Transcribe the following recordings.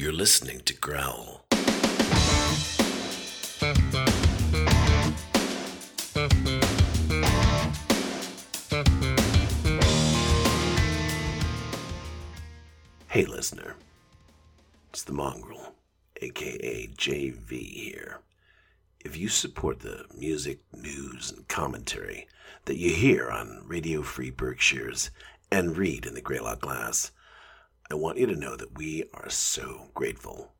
You're listening to Growl. Hey, listener. It's the Mongrel, aka JV here. If you support the music, news, and commentary that you hear on Radio Free Berkshires and read in the Greylock Glass, I want you to know that we are so grateful.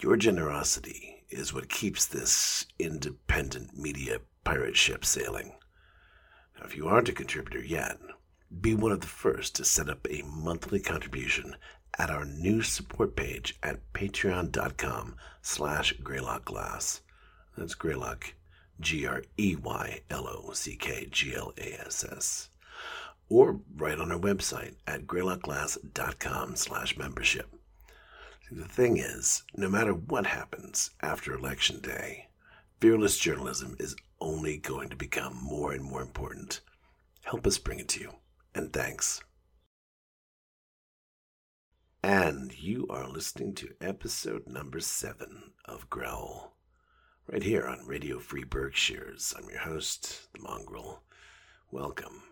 Your generosity is what keeps this independent media pirate ship sailing. Now, if you aren't a contributor yet, be one of the first to set up a monthly contribution at our new support page at patreon.com slash greylockglass. That's Greylock, G-R-E-Y-L-O-C-K-G-L-A-S-S or right on our website at greylockglass.com slash membership. The thing is, no matter what happens after Election Day, fearless journalism is only going to become more and more important. Help us bring it to you, and thanks. And you are listening to episode number seven of Growl, right here on Radio Free Berkshires. I'm your host, the Mongrel. Welcome.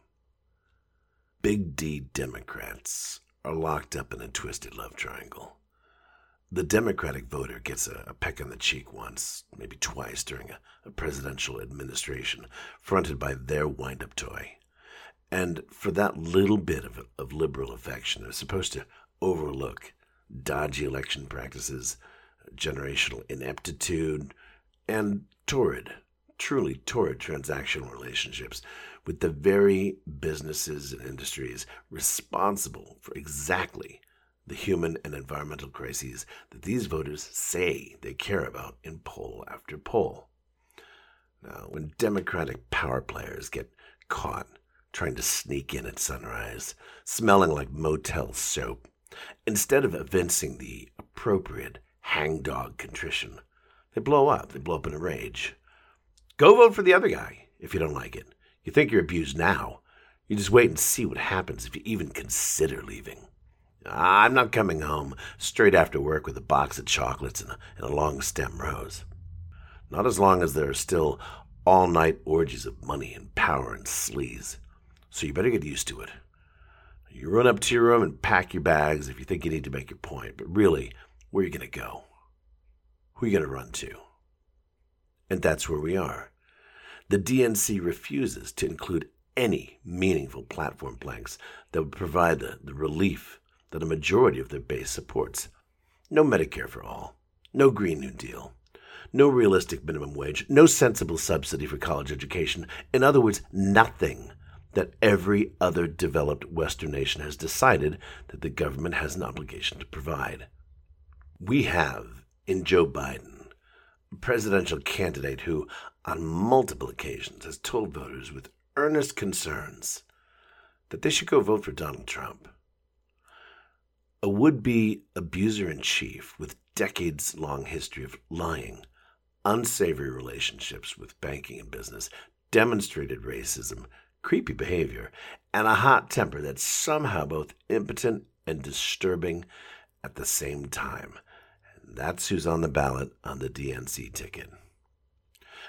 Big D Democrats are locked up in a twisted love triangle. The Democratic voter gets a, a peck on the cheek once, maybe twice during a, a presidential administration fronted by their wind up toy. And for that little bit of, of liberal affection, they're supposed to overlook dodgy election practices, generational ineptitude, and torrid, truly torrid transactional relationships with the very businesses and industries responsible for exactly the human and environmental crises that these voters say they care about in poll after poll. Now, when Democratic power players get caught trying to sneak in at sunrise, smelling like motel soap, instead of evincing the appropriate hangdog contrition, they blow up. They blow up in a rage. Go vote for the other guy if you don't like it. You think you're abused now. You just wait and see what happens if you even consider leaving. I'm not coming home straight after work with a box of chocolates and a, and a long stem rose. Not as long as there are still all night orgies of money and power and sleaze. So you better get used to it. You run up to your room and pack your bags if you think you need to make your point, but really, where are you going to go? Who are you going to run to? And that's where we are the DNC refuses to include any meaningful platform planks that would provide the, the relief that a majority of their base supports. No Medicare for all, no Green New Deal, no realistic minimum wage, no sensible subsidy for college education. In other words, nothing that every other developed Western nation has decided that the government has an obligation to provide. We have in Joe Biden, presidential candidate who on multiple occasions has told voters with earnest concerns that they should go vote for Donald Trump. A would be abuser in chief with decades long history of lying, unsavory relationships with banking and business, demonstrated racism, creepy behavior, and a hot temper that's somehow both impotent and disturbing at the same time. That's who's on the ballot on the DNC ticket.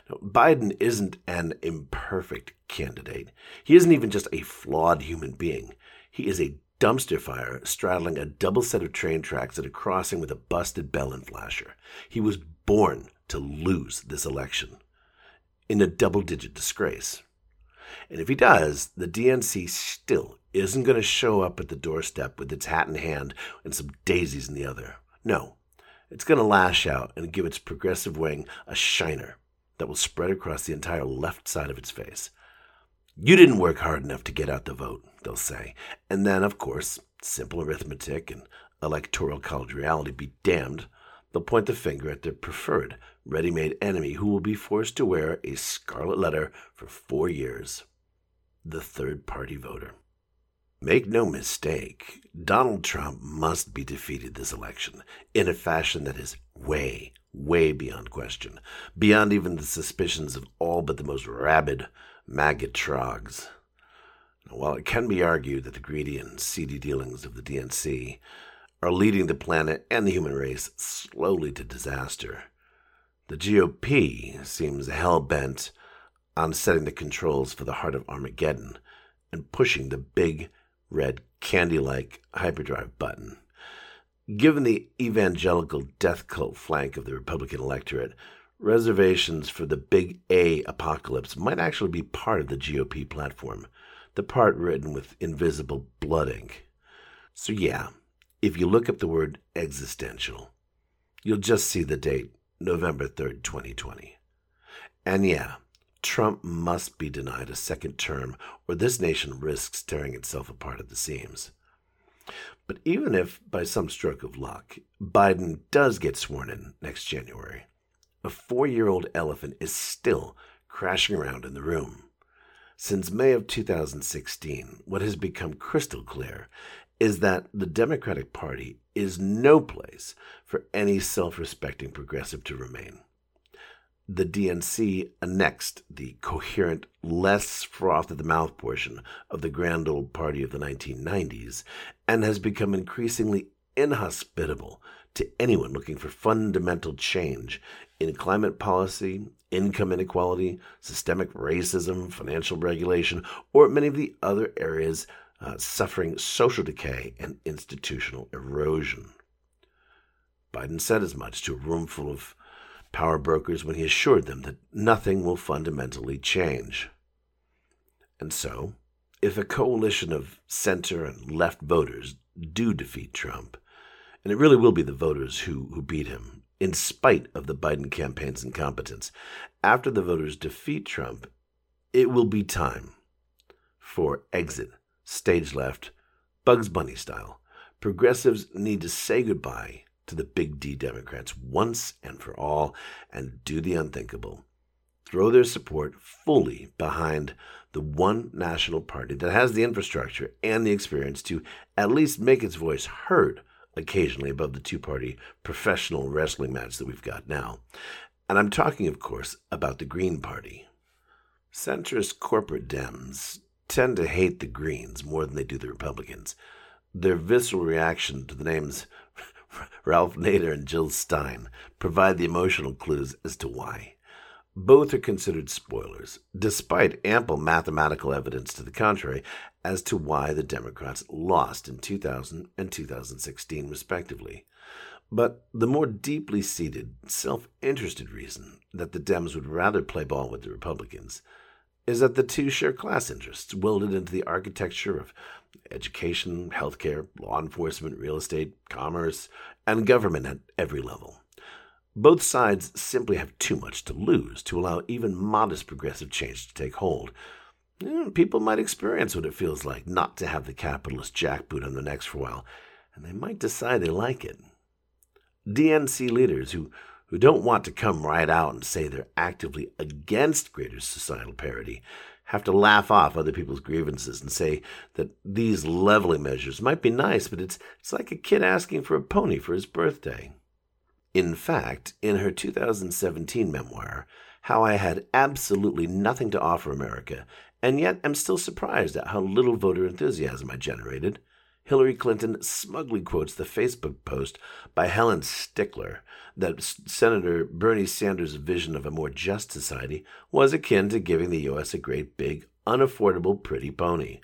Biden isn't an imperfect candidate. He isn't even just a flawed human being. He is a dumpster fire straddling a double set of train tracks at a crossing with a busted bell and flasher. He was born to lose this election in a double digit disgrace. And if he does, the DNC still isn't going to show up at the doorstep with its hat in hand and some daisies in the other. No, it's going to lash out and give its progressive wing a shiner that will spread across the entire left side of its face. You didn't work hard enough to get out the vote, they'll say. And then, of course, simple arithmetic and electoral college reality be damned, they'll point the finger at their preferred ready made enemy who will be forced to wear a scarlet letter for four years the third party voter. Make no mistake, Donald Trump must be defeated this election in a fashion that is way, way beyond question, beyond even the suspicions of all but the most rabid maggot trogs. While it can be argued that the greedy and seedy dealings of the DNC are leading the planet and the human race slowly to disaster. The GOP seems hell bent on setting the controls for the heart of Armageddon and pushing the big, red, candy like hyperdrive button. Given the evangelical death cult flank of the Republican electorate, reservations for the big A apocalypse might actually be part of the GOP platform, the part written with invisible blood ink. So, yeah, if you look up the word existential, you'll just see the date, November 3rd, 2020. And yeah, Trump must be denied a second term, or this nation risks tearing itself apart at the seams. But even if, by some stroke of luck, Biden does get sworn in next January, a four year old elephant is still crashing around in the room. Since May of 2016, what has become crystal clear is that the Democratic Party is no place for any self respecting progressive to remain the DNC annexed the coherent, less froth at the mouth portion of the grand old party of the 1990s and has become increasingly inhospitable to anyone looking for fundamental change in climate policy, income inequality, systemic racism, financial regulation, or many of the other areas uh, suffering social decay and institutional erosion. Biden said as much to a room full of power brokers when he assured them that nothing will fundamentally change. And so, if a coalition of center and left voters do defeat Trump, and it really will be the voters who, who beat him, in spite of the Biden campaign's incompetence, after the voters defeat Trump, it will be time for exit, stage left, Bugs Bunny style. Progressives need to say goodbye to the big D Democrats once and for all and do the unthinkable. Throw their support fully behind the one national party that has the infrastructure and the experience to at least make its voice heard occasionally above the two party professional wrestling match that we've got now. And I'm talking, of course, about the Green Party. Centrist corporate Dems tend to hate the Greens more than they do the Republicans. Their visceral reaction to the names Ralph Nader and Jill Stein provide the emotional clues as to why. Both are considered spoilers, despite ample mathematical evidence to the contrary as to why the Democrats lost in 2000 and 2016, respectively. But the more deeply seated, self interested reason that the Dems would rather play ball with the Republicans is that the two share class interests welded into the architecture of education, healthcare, law enforcement, real estate, commerce, and government at every level. Both sides simply have too much to lose to allow even modest progressive change to take hold. Hmm, people might experience what it feels like not to have the capitalist jackboot on their necks for a while, and they might decide they like it. DNC leaders who, who don't want to come right out and say they're actively against greater societal parity have to laugh off other people's grievances and say that these leveling measures might be nice, but it's, it's like a kid asking for a pony for his birthday. In fact, in her 2017 memoir, How I Had Absolutely Nothing to Offer America, and yet am still surprised at how little voter enthusiasm I generated, Hillary Clinton smugly quotes the Facebook post by Helen Stickler that Senator Bernie Sanders' vision of a more just society was akin to giving the U.S. a great big, unaffordable, pretty pony.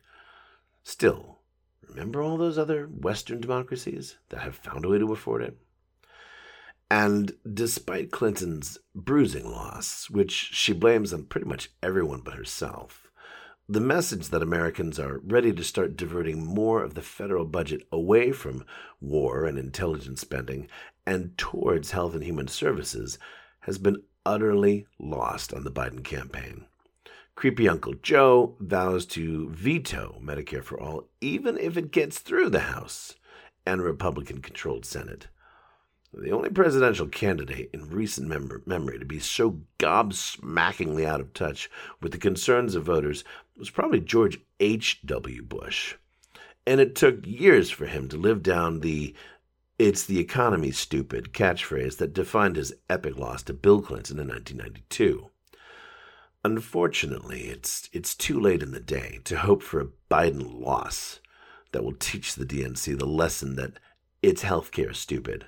Still, remember all those other Western democracies that have found a way to afford it? And despite Clinton's bruising loss, which she blames on pretty much everyone but herself, the message that Americans are ready to start diverting more of the federal budget away from war and intelligence spending and towards health and human services has been utterly lost on the Biden campaign. Creepy Uncle Joe vows to veto Medicare for All, even if it gets through the House and Republican controlled Senate. The only presidential candidate in recent mem- memory to be so gobsmackingly out of touch with the concerns of voters was probably George H.W. Bush. And it took years for him to live down the it's the economy, stupid catchphrase that defined his epic loss to Bill Clinton in 1992. Unfortunately, it's, it's too late in the day to hope for a Biden loss that will teach the DNC the lesson that it's healthcare stupid.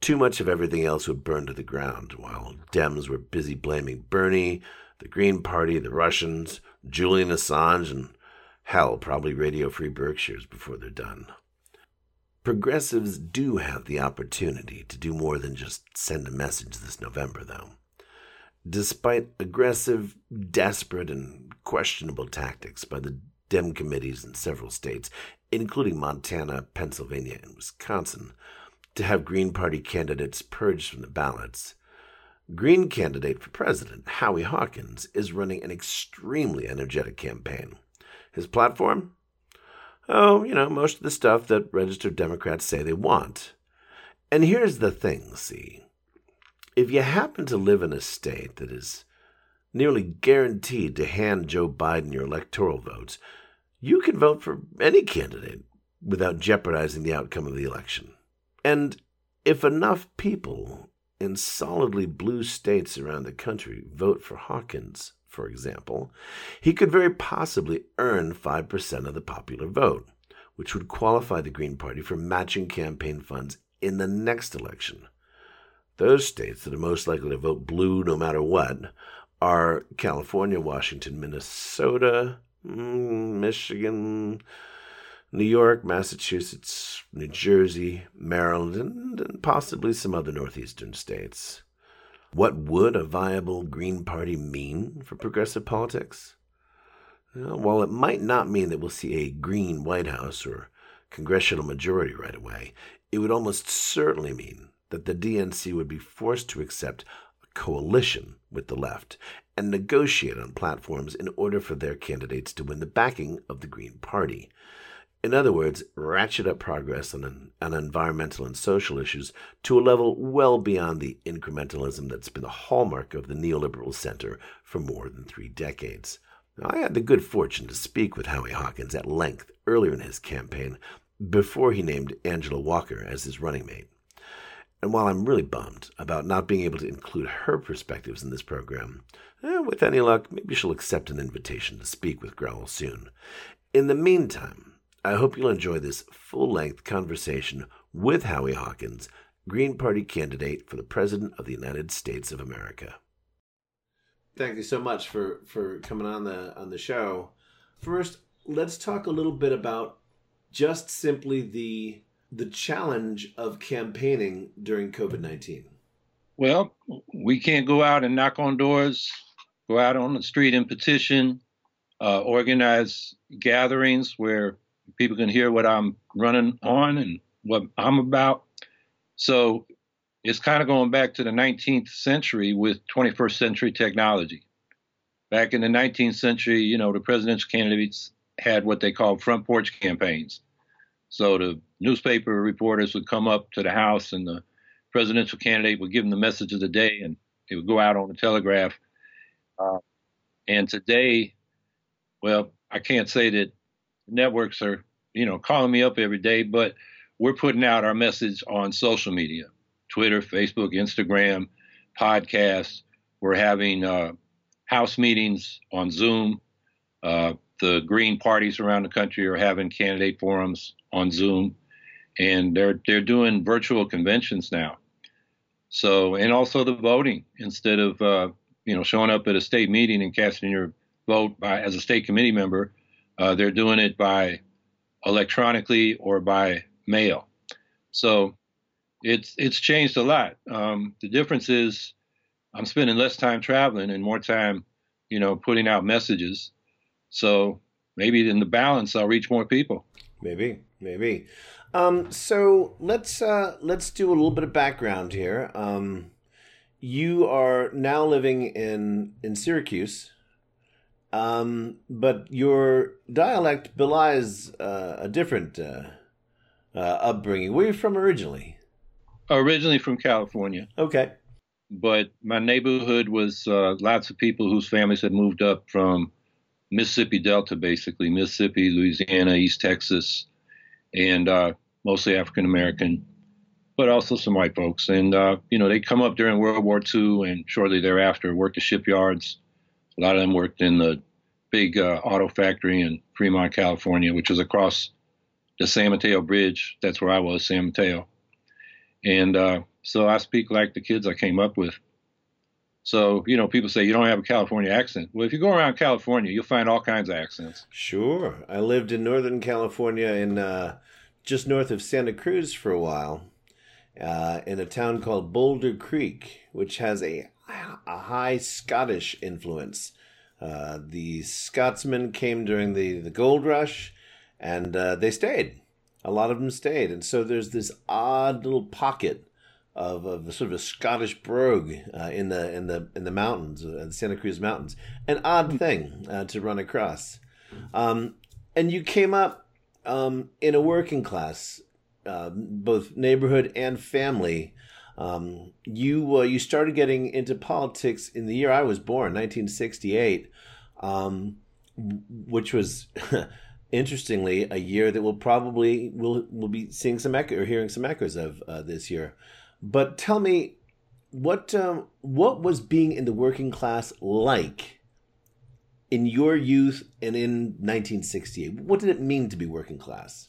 Too much of everything else would burn to the ground, while Dems were busy blaming Bernie, the Green Party, the Russians, Julian Assange, and hell, probably Radio Free Berkshires before they're done. Progressives do have the opportunity to do more than just send a message this November, though. Despite aggressive, desperate, and questionable tactics by the Dem committees in several states, including Montana, Pennsylvania, and Wisconsin, to have Green Party candidates purged from the ballots, Green candidate for president, Howie Hawkins, is running an extremely energetic campaign. His platform? Oh, you know, most of the stuff that registered Democrats say they want. And here's the thing see. If you happen to live in a state that is nearly guaranteed to hand Joe Biden your electoral votes, you can vote for any candidate without jeopardizing the outcome of the election. And if enough people in solidly blue states around the country vote for Hawkins, for example, he could very possibly earn 5% of the popular vote, which would qualify the Green Party for matching campaign funds in the next election. Those states that are most likely to vote blue no matter what are California, Washington, Minnesota, mm, Michigan, New York, Massachusetts, New Jersey, Maryland, and possibly some other northeastern states. What would a viable Green Party mean for progressive politics? Well, while it might not mean that we'll see a green White House or congressional majority right away, it would almost certainly mean that the DNC would be forced to accept a coalition with the left and negotiate on platforms in order for their candidates to win the backing of the Green Party. In other words, ratchet up progress on, on environmental and social issues to a level well beyond the incrementalism that's been the hallmark of the neoliberal center for more than three decades. Now, I had the good fortune to speak with Howie Hawkins at length earlier in his campaign before he named Angela Walker as his running mate. And while I'm really bummed about not being able to include her perspectives in this program, eh, with any luck, maybe she'll accept an invitation to speak with Growl soon. In the meantime, I hope you'll enjoy this full length conversation with Howie Hawkins, Green Party candidate for the President of the United States of America. Thank you so much for, for coming on the on the show. First, let's talk a little bit about just simply the the challenge of campaigning during COVID nineteen. Well, we can't go out and knock on doors, go out on the street and petition, uh, organize gatherings where people can hear what I'm running on and what I'm about. So it's kind of going back to the 19th century with 21st century technology. Back in the 19th century, you know, the presidential candidates had what they called front porch campaigns. So the newspaper reporters would come up to the house and the presidential candidate would give them the message of the day and it would go out on the telegraph. Uh, and today, well, I can't say that networks are, you know, calling me up every day, but we're putting out our message on social media Twitter, Facebook, Instagram, podcasts. We're having uh, house meetings on Zoom. Uh, the Green parties around the country are having candidate forums on Zoom, and they're they're doing virtual conventions now. So, and also the voting instead of uh, you know showing up at a state meeting and casting your vote by, as a state committee member, uh, they're doing it by electronically or by mail. So it's it's changed a lot. Um, the difference is I'm spending less time traveling and more time, you know, putting out messages. So maybe in the balance, I'll reach more people. Maybe, maybe. Um, so let's uh, let's do a little bit of background here. Um, you are now living in in Syracuse, um, but your dialect belies uh, a different uh, uh, upbringing. Where are you from originally? Originally from California. Okay. But my neighborhood was uh, lots of people whose families had moved up from Mississippi Delta, basically Mississippi, Louisiana, East Texas, and uh, mostly African American, but also some white folks. And uh, you know, they come up during World War II and shortly thereafter worked the shipyards a lot of them worked in the big uh, auto factory in Fremont, California, which was across the San Mateo Bridge. That's where I was, San Mateo. And uh, so I speak like the kids I came up with. So, you know, people say you don't have a California accent. Well, if you go around California, you'll find all kinds of accents. Sure. I lived in Northern California in uh, just north of Santa Cruz for a while uh, in a town called Boulder Creek, which has a, a high Scottish influence. Uh, the Scotsmen came during the, the gold rush and uh, they stayed. A lot of them stayed. And so there's this odd little pocket of, of sort of a Scottish brogue uh, in the in the in the mountains, uh, the Santa Cruz Mountains. An odd hmm. thing uh, to run across. Um, and you came up um, in a working class, uh, both neighborhood and family. Um, you uh, you started getting into politics in the year I was born, 1968, um, which was. interestingly, a year that we'll probably will will be seeing some echo or hearing some echoes of uh, this year. But tell me, what um, what was being in the working class like in your youth and in 1968? What did it mean to be working class?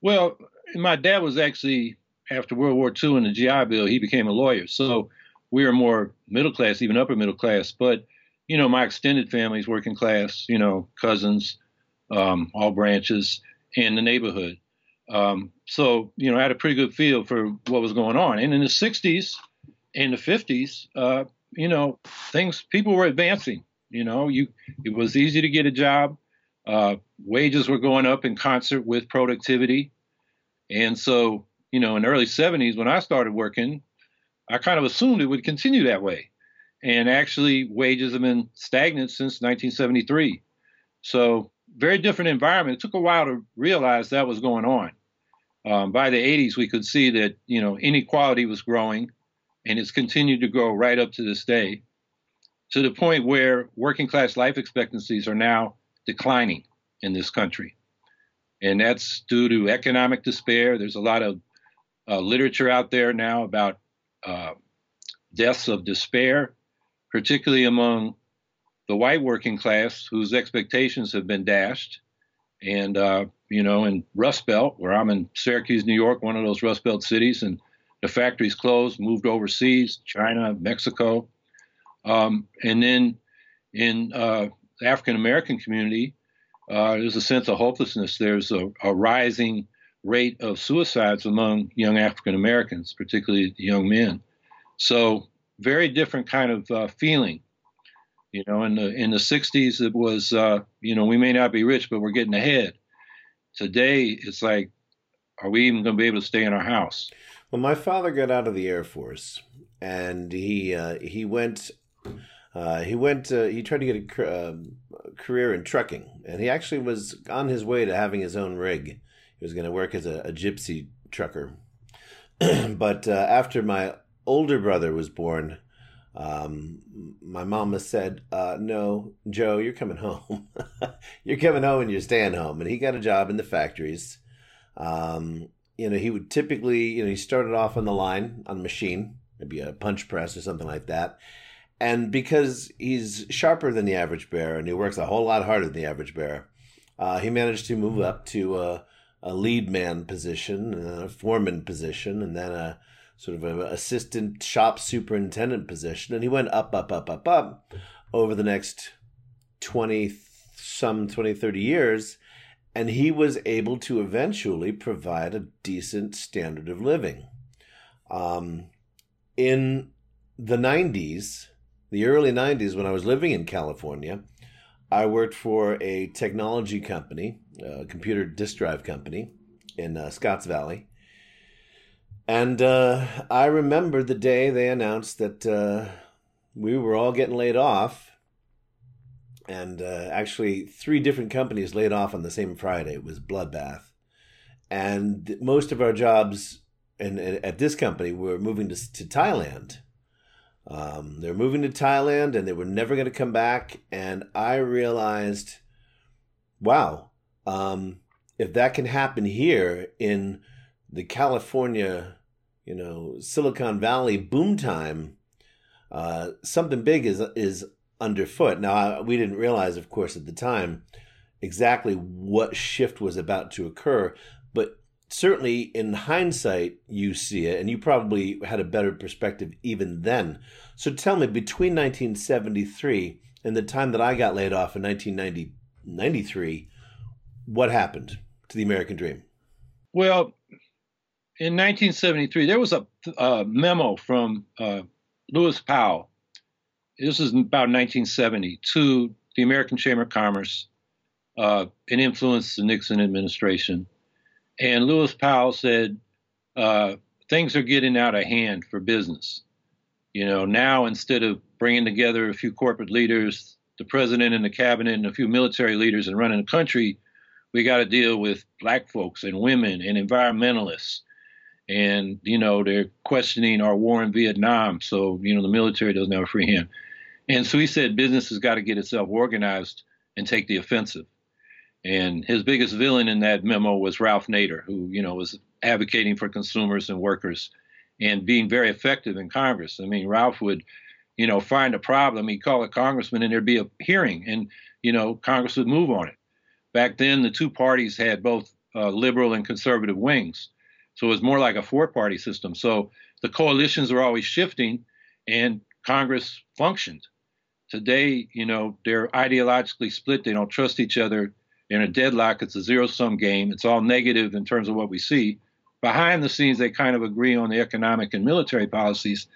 Well, my dad was actually after World War II and the GI Bill, he became a lawyer. So we are more middle class, even upper middle class. But you know, my extended family is working class. You know, cousins, um, all branches, and the neighborhood. Um, so, you know, I had a pretty good feel for what was going on. And in the 60s and the 50s, uh, you know, things, people were advancing. You know, you it was easy to get a job. Uh, wages were going up in concert with productivity. And so, you know, in the early 70s, when I started working, I kind of assumed it would continue that way. And actually, wages have been stagnant since 1973. So, very different environment. It took a while to realize that was going on. Um, by the 80s, we could see that you know inequality was growing, and it's continued to grow right up to this day, to the point where working class life expectancies are now declining in this country, and that's due to economic despair. There's a lot of uh, literature out there now about uh, deaths of despair, particularly among the white working class whose expectations have been dashed. And, uh, you know, in Rust Belt, where I'm in Syracuse, New York, one of those Rust Belt cities, and the factories closed, moved overseas, China, Mexico. Um, and then in uh, African American community, uh, there's a sense of hopelessness. There's a, a rising rate of suicides among young African Americans, particularly young men. So, very different kind of uh, feeling you know, in the in the '60s, it was uh, you know we may not be rich, but we're getting ahead. Today, it's like, are we even going to be able to stay in our house? Well, my father got out of the Air Force, and he uh, he went. Uh, he went. Uh, he tried to get a um, career in trucking, and he actually was on his way to having his own rig. He was going to work as a, a gypsy trucker. but uh, after my older brother was born, um, my mama said, uh, "No, Joe, you're coming home. you're coming home, and you're staying home." And he got a job in the factories. Um, you know, he would typically, you know, he started off on the line on the machine, maybe a punch press or something like that. And because he's sharper than the average bear, and he works a whole lot harder than the average bear, uh, he managed to move up to a, a lead man position, a foreman position, and then a sort of an assistant shop superintendent position, and he went up, up, up, up, up over the next 20, some 20, 30 years. And he was able to eventually provide a decent standard of living. Um, in the 90s, the early 90s, when I was living in California, I worked for a technology company, a computer disk drive company in uh, Scotts Valley. And uh, I remember the day they announced that uh, we were all getting laid off. And uh, actually, three different companies laid off on the same Friday. It was bloodbath. And most of our jobs and at this company were moving to, to Thailand. Um, they were moving to Thailand and they were never going to come back. And I realized, wow, um, if that can happen here in the California, you know, Silicon Valley boom time, uh, something big is is underfoot. Now I, we didn't realize, of course, at the time, exactly what shift was about to occur. But certainly in hindsight, you see it, and you probably had a better perspective even then. So tell me, between 1973 and the time that I got laid off in 1993, what happened to the American dream? Well, in 1973, there was a, a memo from uh, Lewis Powell. This is about 1970 to the American Chamber of Commerce. Uh, it influenced the Nixon administration. And Lewis Powell said, uh, things are getting out of hand for business. You know, now instead of bringing together a few corporate leaders, the president and the cabinet, and a few military leaders and running the country, we got to deal with black folks and women and environmentalists and you know they're questioning our war in Vietnam. So you know the military doesn't have a free hand. And so he said business has got to get itself organized and take the offensive. And his biggest villain in that memo was Ralph Nader, who you know was advocating for consumers and workers and being very effective in Congress. I mean, Ralph would, you know, find a problem, he'd call a congressman, and there'd be a hearing, and you know, Congress would move on it. Back then, the two parties had both uh, liberal and conservative wings. So it was more like a four party system. So the coalitions were always shifting and Congress functioned. Today, you know, they're ideologically split. They don't trust each other. In a deadlock. It's a zero sum game. It's all negative in terms of what we see. Behind the scenes, they kind of agree on the economic and military policies,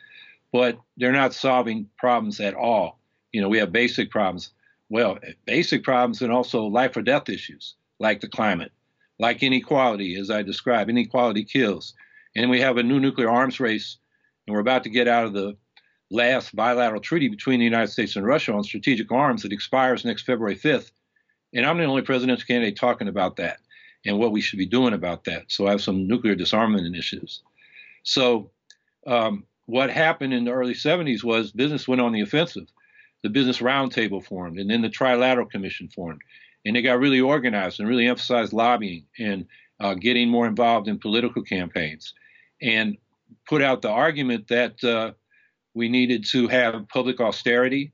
but they're not solving problems at all. You know, we have basic problems. Well, basic problems and also life or death issues like the climate, like inequality, as I described. Inequality kills. And we have a new nuclear arms race, and we're about to get out of the last bilateral treaty between the United States and Russia on strategic arms that expires next February 5th. And I'm the only presidential candidate talking about that and what we should be doing about that. So I have some nuclear disarmament initiatives. So um, what happened in the early 70s was business went on the offensive. The Business Roundtable formed, and then the Trilateral Commission formed and they got really organized and really emphasized lobbying and uh, getting more involved in political campaigns and put out the argument that uh, we needed to have public austerity.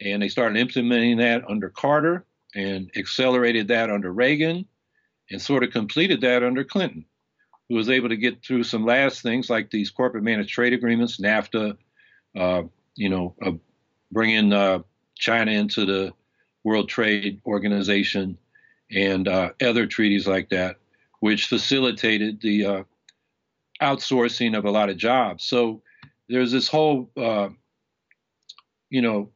And they started implementing that under Carter and accelerated that under Reagan and sort of completed that under Clinton, who was able to get through some last things like these corporate managed trade agreements, NAFTA, uh, you know, uh, bringing uh, China into the World Trade Organization, and uh, other treaties like that, which facilitated the uh, outsourcing of a lot of jobs. So there's this whole, uh, you know,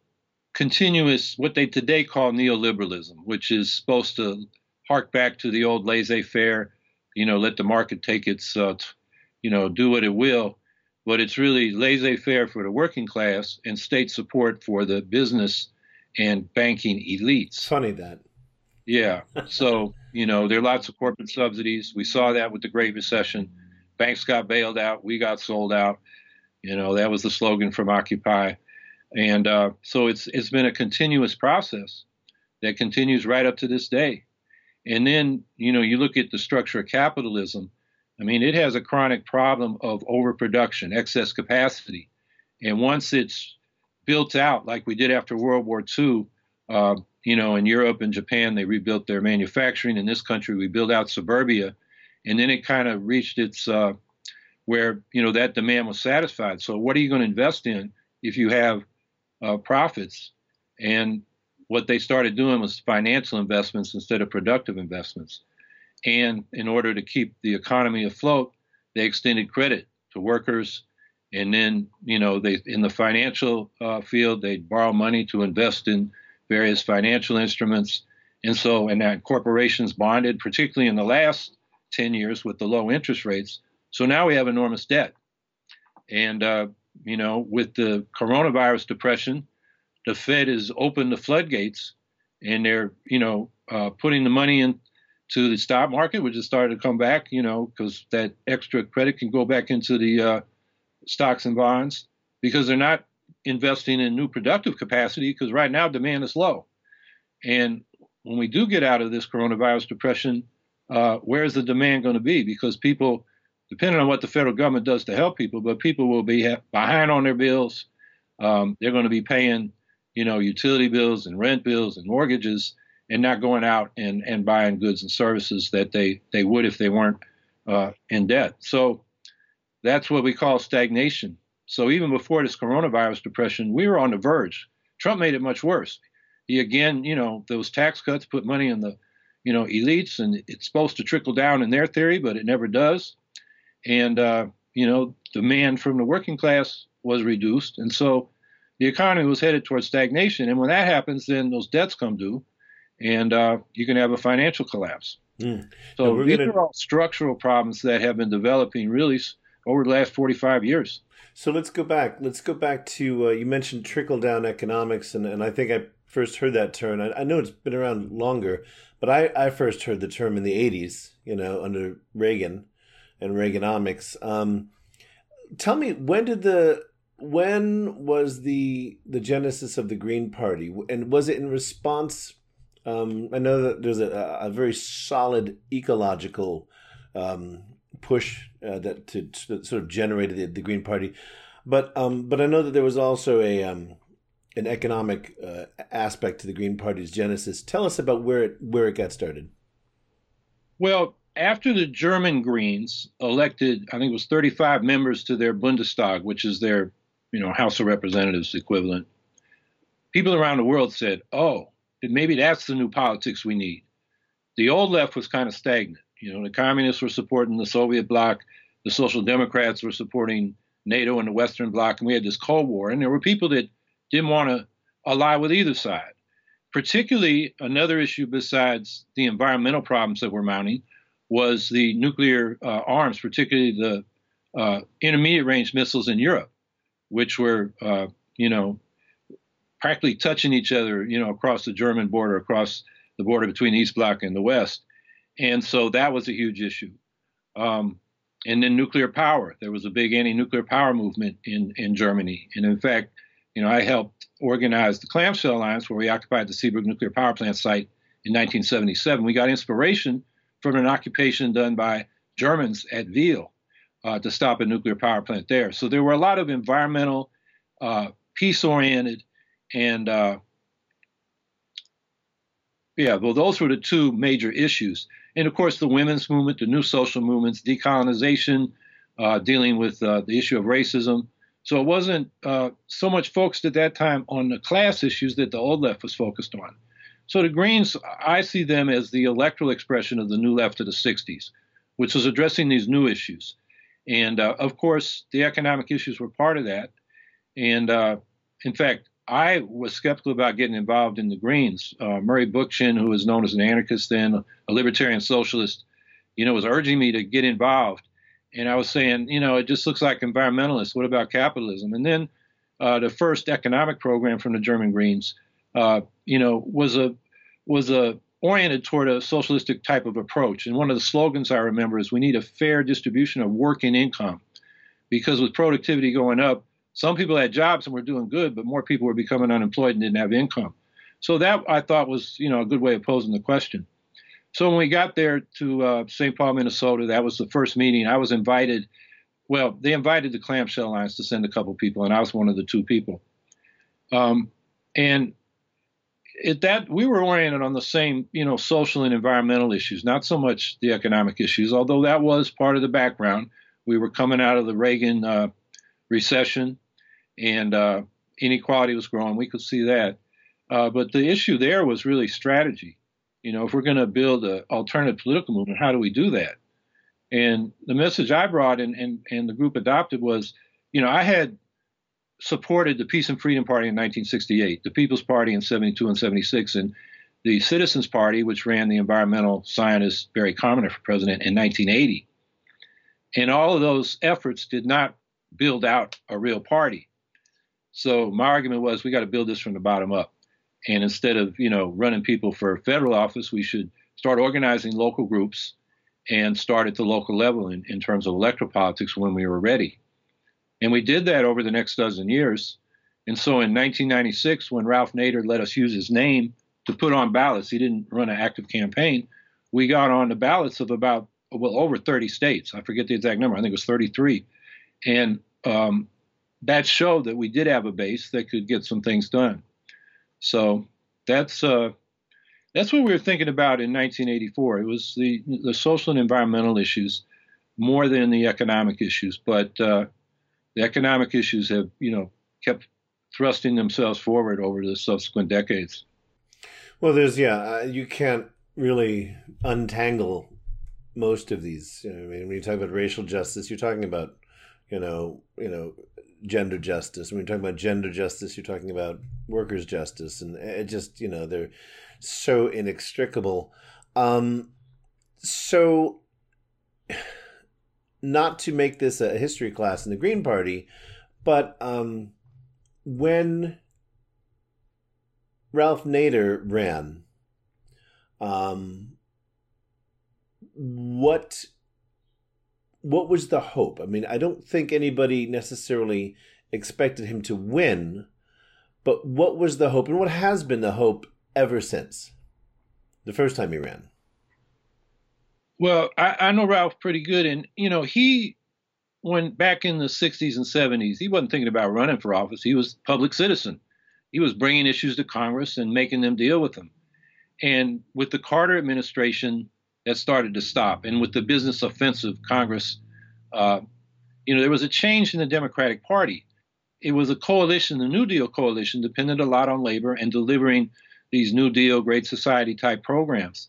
continuous, what they today call neoliberalism, which is supposed to hark back to the old laissez faire, you know, let the market take its, uh, t- you know, do what it will. But it's really laissez faire for the working class and state support for the business and banking elites. Funny that. Yeah. So, you know, there are lots of corporate subsidies. We saw that with the Great Recession. Banks got bailed out. We got sold out. You know, that was the slogan from Occupy. And uh, so it's it's been a continuous process that continues right up to this day. And then, you know, you look at the structure of capitalism. I mean, it has a chronic problem of overproduction, excess capacity. And once it's built out like we did after World War II. Uh, you know, in Europe and Japan, they rebuilt their manufacturing. In this country, we built out suburbia, and then it kind of reached its uh, where you know that demand was satisfied. So, what are you going to invest in if you have uh, profits? And what they started doing was financial investments instead of productive investments. And in order to keep the economy afloat, they extended credit to workers and then you know they in the financial uh, field they'd borrow money to invest in various financial instruments and so and that corporations bonded particularly in the last 10 years with the low interest rates so now we have enormous debt and uh, you know with the coronavirus depression the fed has opened the floodgates and they're you know uh, putting the money in to the stock market which has started to come back you know because that extra credit can go back into the uh, stocks and bonds because they're not investing in new productive capacity because right now demand is low. And when we do get out of this coronavirus depression, uh, where is the demand going to be? Because people, depending on what the federal government does to help people, but people will be behind on their bills. Um, they're going to be paying, you know, utility bills and rent bills and mortgages, and not going out and, and buying goods and services that they, they would if they weren't uh, in debt. So that's what we call stagnation. So even before this coronavirus depression, we were on the verge. Trump made it much worse. He again, you know, those tax cuts put money in the, you know, elites, and it's supposed to trickle down in their theory, but it never does. And uh, you know, demand from the working class was reduced, and so the economy was headed towards stagnation. And when that happens, then those debts come due, and uh, you can have a financial collapse. Mm. So these gonna... are all structural problems that have been developing really over the last 45 years. So let's go back. Let's go back to uh, you mentioned trickle down economics, and, and I think I first heard that term. I, I, know it's been around longer, but I, I first heard the term in the 80s, you know, under Reagan and Reaganomics. Um, tell me, when did the when was the the genesis of the Green Party, and was it in response? Um, I know that there's a, a very solid ecological um, push uh, that to, to, sort of generated the, the Green Party. But um, but I know that there was also a um, an economic uh, aspect to the Green Party's genesis. Tell us about where it where it got started. Well, after the German Greens elected, I think it was 35 members to their Bundestag, which is their you know House of Representatives equivalent. People around the world said, "Oh, maybe that's the new politics we need." The old left was kind of stagnant. You know, the communists were supporting the Soviet bloc, the Social Democrats were supporting NATO and the Western bloc, and we had this Cold War. And there were people that didn't want to ally with either side. Particularly, another issue besides the environmental problems that were mounting was the nuclear uh, arms, particularly the uh, intermediate range missiles in Europe, which were, uh, you know, practically touching each other, you know, across the German border, across the border between the East Bloc and the West. And so that was a huge issue. Um, and then nuclear power. There was a big anti-nuclear power movement in, in Germany. And in fact, you know, I helped organize the Clamshell Alliance, where we occupied the Seabrook nuclear power plant site in 1977. We got inspiration from an occupation done by Germans at Wyhl uh, to stop a nuclear power plant there. So there were a lot of environmental, uh, peace-oriented, and uh, yeah, well, those were the two major issues. And of course, the women's movement, the new social movements, decolonization, uh, dealing with uh, the issue of racism. So it wasn't uh, so much focused at that time on the class issues that the old left was focused on. So the Greens, I see them as the electoral expression of the new left of the 60s, which was addressing these new issues. And uh, of course, the economic issues were part of that. And uh, in fact, I was skeptical about getting involved in the Greens. Uh, Murray Bookchin, who was known as an anarchist then, a libertarian socialist, you know, was urging me to get involved. And I was saying, you know, it just looks like environmentalists. What about capitalism? And then uh, the first economic program from the German Greens, uh, you know, was a was a oriented toward a socialistic type of approach. And one of the slogans I remember is, "We need a fair distribution of work and income," because with productivity going up, some people had jobs and were doing good, but more people were becoming unemployed and didn't have income. So that I thought was, you know, a good way of posing the question. So when we got there to uh, St. Paul, Minnesota, that was the first meeting. I was invited. Well, they invited the Clamshell Alliance to send a couple people, and I was one of the two people. Um, and it, that we were oriented on the same, you know, social and environmental issues, not so much the economic issues, although that was part of the background. We were coming out of the Reagan uh, recession and uh, inequality was growing. We could see that. Uh, but the issue there was really strategy. You know, if we're going to build an alternative political movement, how do we do that? And the message I brought and, and, and the group adopted was, you know, I had supported the Peace and Freedom Party in 1968, the People's Party in 72 and 76, and the Citizens Party, which ran the environmental scientist Barry Commoner for president in 1980. And all of those efforts did not build out a real party. So my argument was we got to build this from the bottom up. And instead of, you know, running people for federal office, we should start organizing local groups and start at the local level in, in terms of electoral politics when we were ready. And we did that over the next dozen years. And so in 1996, when Ralph Nader let us use his name to put on ballots, he didn't run an active campaign. We got on the ballots of about, well, over 30 states. I forget the exact number. I think it was 33. And um, that showed that we did have a base that could get some things done. So that's uh, That's what we were thinking about in 1984. It was the the social and environmental issues more than the economic issues, but uh, the economic issues have, you know, kept thrusting themselves forward over the subsequent decades. Well, there's yeah, uh, you can't really untangle most of these. I mean, when you talk about racial justice, you're talking about, you know, you know, gender justice. When you're talking about gender justice, you're talking about workers' justice, and it just, you know, they're so inextricable. Um, so, not to make this a history class in the Green Party, but um, when Ralph Nader ran, um, what what was the hope? I mean, I don't think anybody necessarily expected him to win, but what was the hope and what has been the hope ever since the first time he ran? Well, I, I know Ralph pretty good, and you know he when back in the 60s and 70s, he wasn't thinking about running for office. He was public citizen. He was bringing issues to Congress and making them deal with them. And with the Carter administration, that started to stop. And with the business offensive Congress, uh, you know, there was a change in the Democratic Party. It was a coalition, the New Deal coalition, depended a lot on labor and delivering these New Deal, Great Society type programs.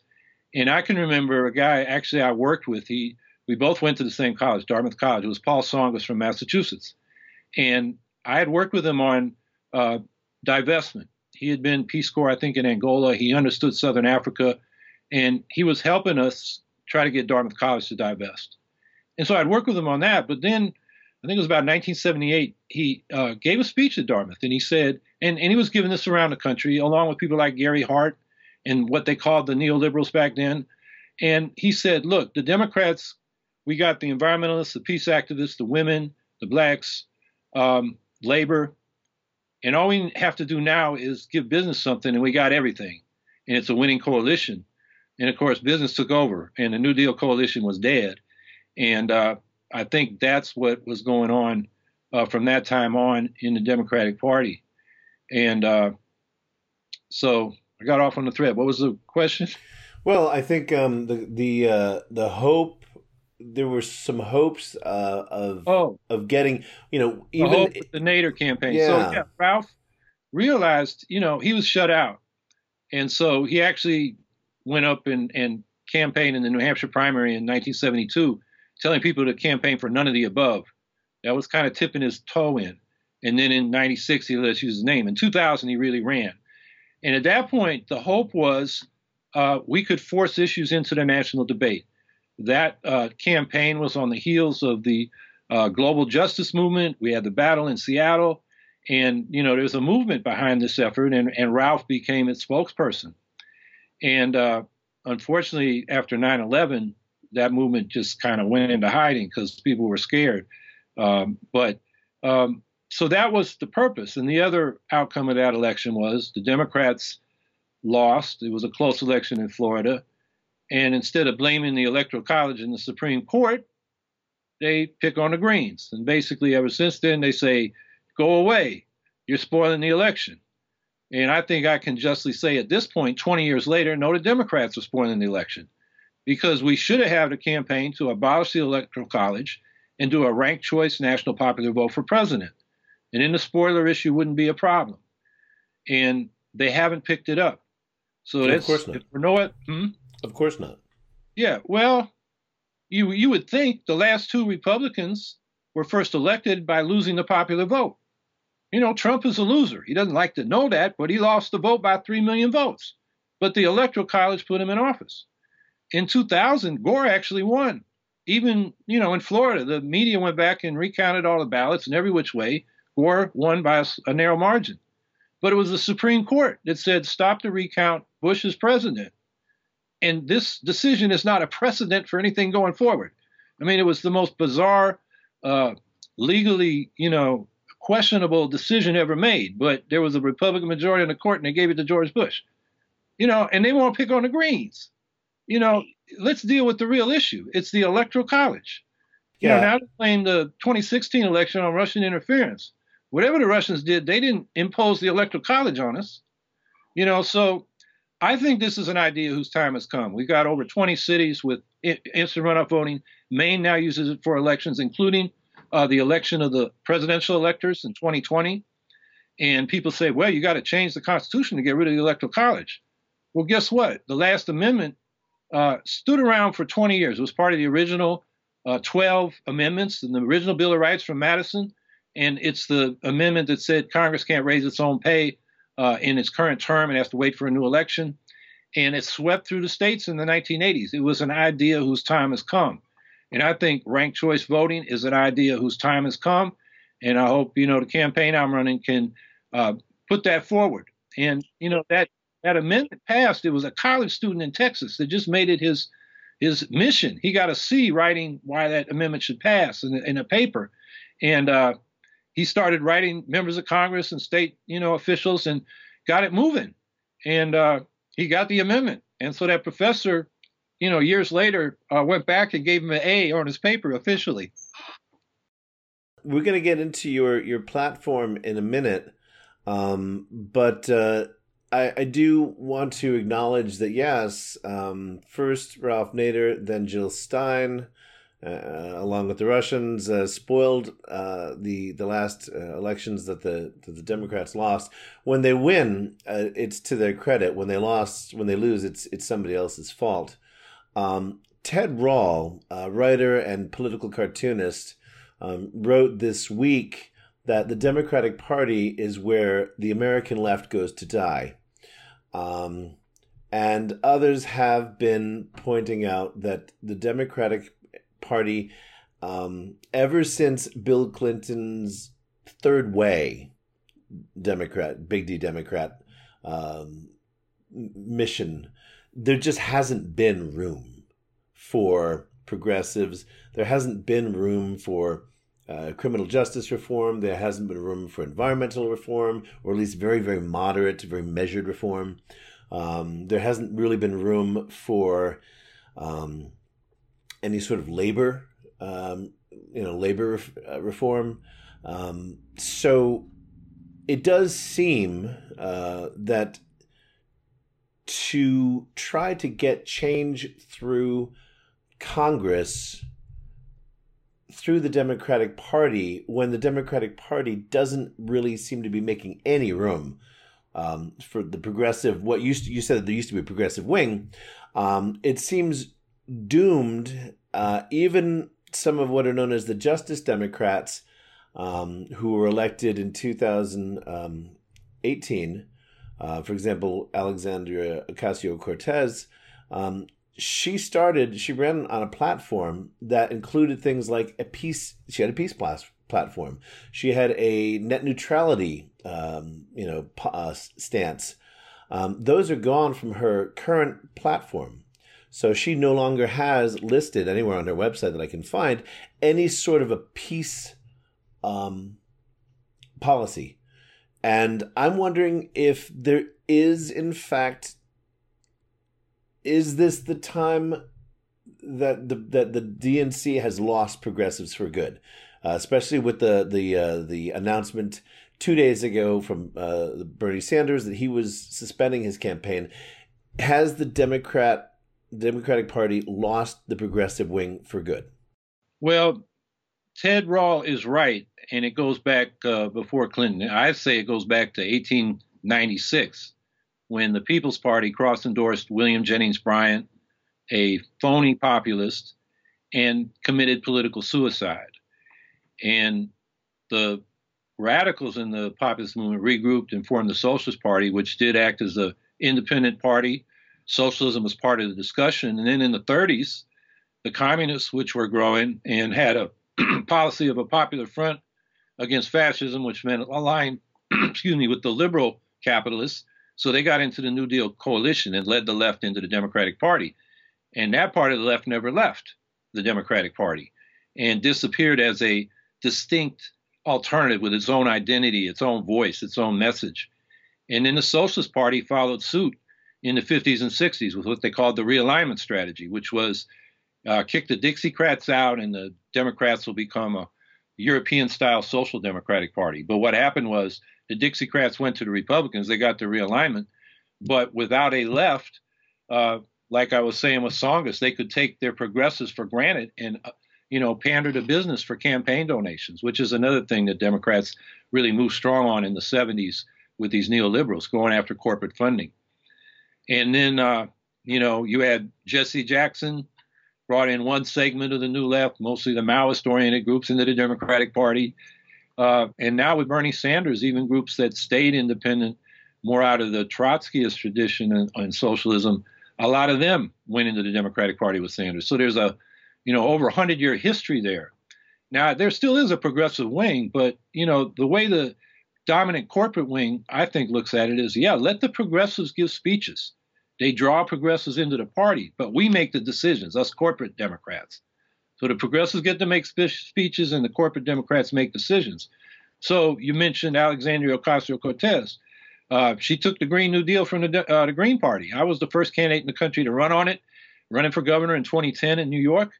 And I can remember a guy actually I worked with. He we both went to the same college, Dartmouth College. It was Paul Tsongas from Massachusetts, and I had worked with him on uh, divestment. He had been Peace Corps, I think, in Angola. He understood Southern Africa and he was helping us try to get Dartmouth College to divest. And so I'd work with him on that. But then I think it was about 1978, he uh, gave a speech at Dartmouth and he said, and, and he was giving this around the country along with people like Gary Hart and what they called the neoliberals back then. And he said, look, the Democrats, we got the environmentalists, the peace activists, the women, the blacks, um, labor, and all we have to do now is give business something, and we got everything. And it's a winning coalition. And of course, business took over, and the New Deal coalition was dead. And uh, I think that's what was going on uh, from that time on in the Democratic Party. And uh, so I got off on the thread. What was the question? Well, I think um, the the uh, the hope there were some hopes uh, of oh, of getting you know even the, the Nader campaign. Yeah. So yeah, Ralph realized you know he was shut out, and so he actually went up and, and campaigned in the New Hampshire primary in 1972, telling people to campaign for none of the above. That was kind of tipping his toe in. And then in 96, he let us use his name. In 2000, he really ran. And at that point, the hope was uh, we could force issues into the national debate. That uh, campaign was on the heels of the uh, global justice movement. We had the battle in Seattle. And, you know, there's a movement behind this effort, and, and Ralph became its spokesperson. And uh, unfortunately, after 9 11, that movement just kind of went into hiding because people were scared. Um, but um, so that was the purpose. And the other outcome of that election was the Democrats lost. It was a close election in Florida. And instead of blaming the Electoral College and the Supreme Court, they pick on the Greens. And basically, ever since then, they say, go away. You're spoiling the election. And I think I can justly say at this point, 20 years later, no, the Democrats are spoiling the election because we should have had a campaign to abolish the Electoral College and do a ranked choice national popular vote for president. And then the spoiler issue wouldn't be a problem. And they haven't picked it up. So of course not. For know it, hmm? Of course not. Yeah, well, you you would think the last two Republicans were first elected by losing the popular vote. You know, Trump is a loser. He doesn't like to know that, but he lost the vote by 3 million votes. But the Electoral College put him in office. In 2000, Gore actually won. Even, you know, in Florida, the media went back and recounted all the ballots in every which way. Gore won by a, a narrow margin. But it was the Supreme Court that said, stop the recount, Bush is president. And this decision is not a precedent for anything going forward. I mean, it was the most bizarre, uh, legally, you know, questionable decision ever made, but there was a Republican majority in the court and they gave it to George Bush. You know, and they want to pick on the Greens. You know, let's deal with the real issue. It's the Electoral College. You yeah. know, now they claim the 2016 election on Russian interference. Whatever the Russians did, they didn't impose the Electoral College on us. You know, so I think this is an idea whose time has come. We've got over 20 cities with instant runoff voting. Maine now uses it for elections, including uh, the election of the presidential electors in 2020. And people say, well, you got to change the Constitution to get rid of the Electoral College. Well, guess what? The last amendment uh, stood around for 20 years. It was part of the original uh, 12 amendments in the original Bill of Rights from Madison. And it's the amendment that said Congress can't raise its own pay uh, in its current term and has to wait for a new election. And it swept through the states in the 1980s. It was an idea whose time has come. And I think ranked choice voting is an idea whose time has come. And I hope, you know, the campaign I'm running can uh, put that forward. And, you know, that, that amendment passed. It was a college student in Texas that just made it his his mission. He got a C writing why that amendment should pass in, in a paper. And uh, he started writing members of Congress and state, you know, officials and got it moving. And uh, he got the amendment. And so that professor, you know, years later uh, went back and gave him an A on his paper officially. We're going to get into your your platform in a minute, um, but uh, I, I do want to acknowledge that yes, um, first Ralph Nader, then Jill Stein, uh, along with the Russians, uh, spoiled uh, the the last uh, elections that the that the Democrats lost. When they win, uh, it's to their credit. When they lost, when they lose, it's it's somebody else's fault. Um, Ted Rall, writer and political cartoonist, um, wrote this week that the Democratic Party is where the American left goes to die. Um, and others have been pointing out that the Democratic Party, um, ever since Bill Clinton's third way Democrat, big D Democrat um, mission, there just hasn't been room for progressives. There hasn't been room for uh, criminal justice reform. There hasn't been room for environmental reform, or at least very, very moderate, very measured reform. Um, there hasn't really been room for um, any sort of labor, um, you know, labor uh, reform. Um, so it does seem uh, that to try to get change through Congress through the Democratic Party when the Democratic Party doesn't really seem to be making any room um, for the progressive. What used to, you said that there used to be a progressive wing. Um, it seems doomed. Uh, even some of what are known as the Justice Democrats, um, who were elected in 2018, uh, for example, Alexandria Ocasio Cortez, um, she started she ran on a platform that included things like a peace she had a peace platform she had a net neutrality um, you know uh, stance um, those are gone from her current platform so she no longer has listed anywhere on her website that i can find any sort of a peace um, policy and i'm wondering if there is in fact is this the time that the that the DNC has lost progressives for good, uh, especially with the the uh, the announcement two days ago from uh, Bernie Sanders that he was suspending his campaign. Has the Democrat Democratic Party lost the progressive wing for good? Well, Ted Rall is right, and it goes back uh, before Clinton. I say it goes back to 1896 when the People's Party cross endorsed William Jennings Bryan, a phony populist, and committed political suicide. And the radicals in the populist movement regrouped and formed the Socialist Party, which did act as an independent party. Socialism was part of the discussion. And then in the 30s, the communists, which were growing and had a policy of a popular front against fascism, which meant align, excuse me, with the liberal capitalists, so they got into the New Deal coalition and led the left into the Democratic Party. And that part of the left never left the Democratic Party and disappeared as a distinct alternative with its own identity, its own voice, its own message. And then the Socialist Party followed suit in the 50s and 60s with what they called the realignment strategy, which was uh, kick the Dixiecrats out and the Democrats will become a European style social democratic party. But what happened was the Dixiecrats went to the Republicans, they got the realignment, but without a left, uh, like I was saying with Tsongas, they could take their progressives for granted and, uh, you know, pander to business for campaign donations, which is another thing that Democrats really moved strong on in the 70s with these neoliberals going after corporate funding. And then, uh, you know, you had Jesse Jackson brought in one segment of the new left, mostly the Maoist oriented groups into the Democratic Party. Uh, and now with Bernie Sanders, even groups that stayed independent, more out of the Trotskyist tradition and, socialism, a lot of them went into the Democratic Party with Sanders. So there's a, you know, over 100 year history there. Now there still is a progressive wing, but you know the way the dominant corporate wing, I think, looks at it is, yeah, let the progressives give speeches. They draw progressives into the party, but we make the decisions, us corporate Democrats. So the progressives get to make speeches and the corporate Democrats make decisions. So you mentioned Alexandria Ocasio Cortez. Uh, she took the Green New Deal from the, uh, the Green Party. I was the first candidate in the country to run on it, running for governor in 2010 in New York,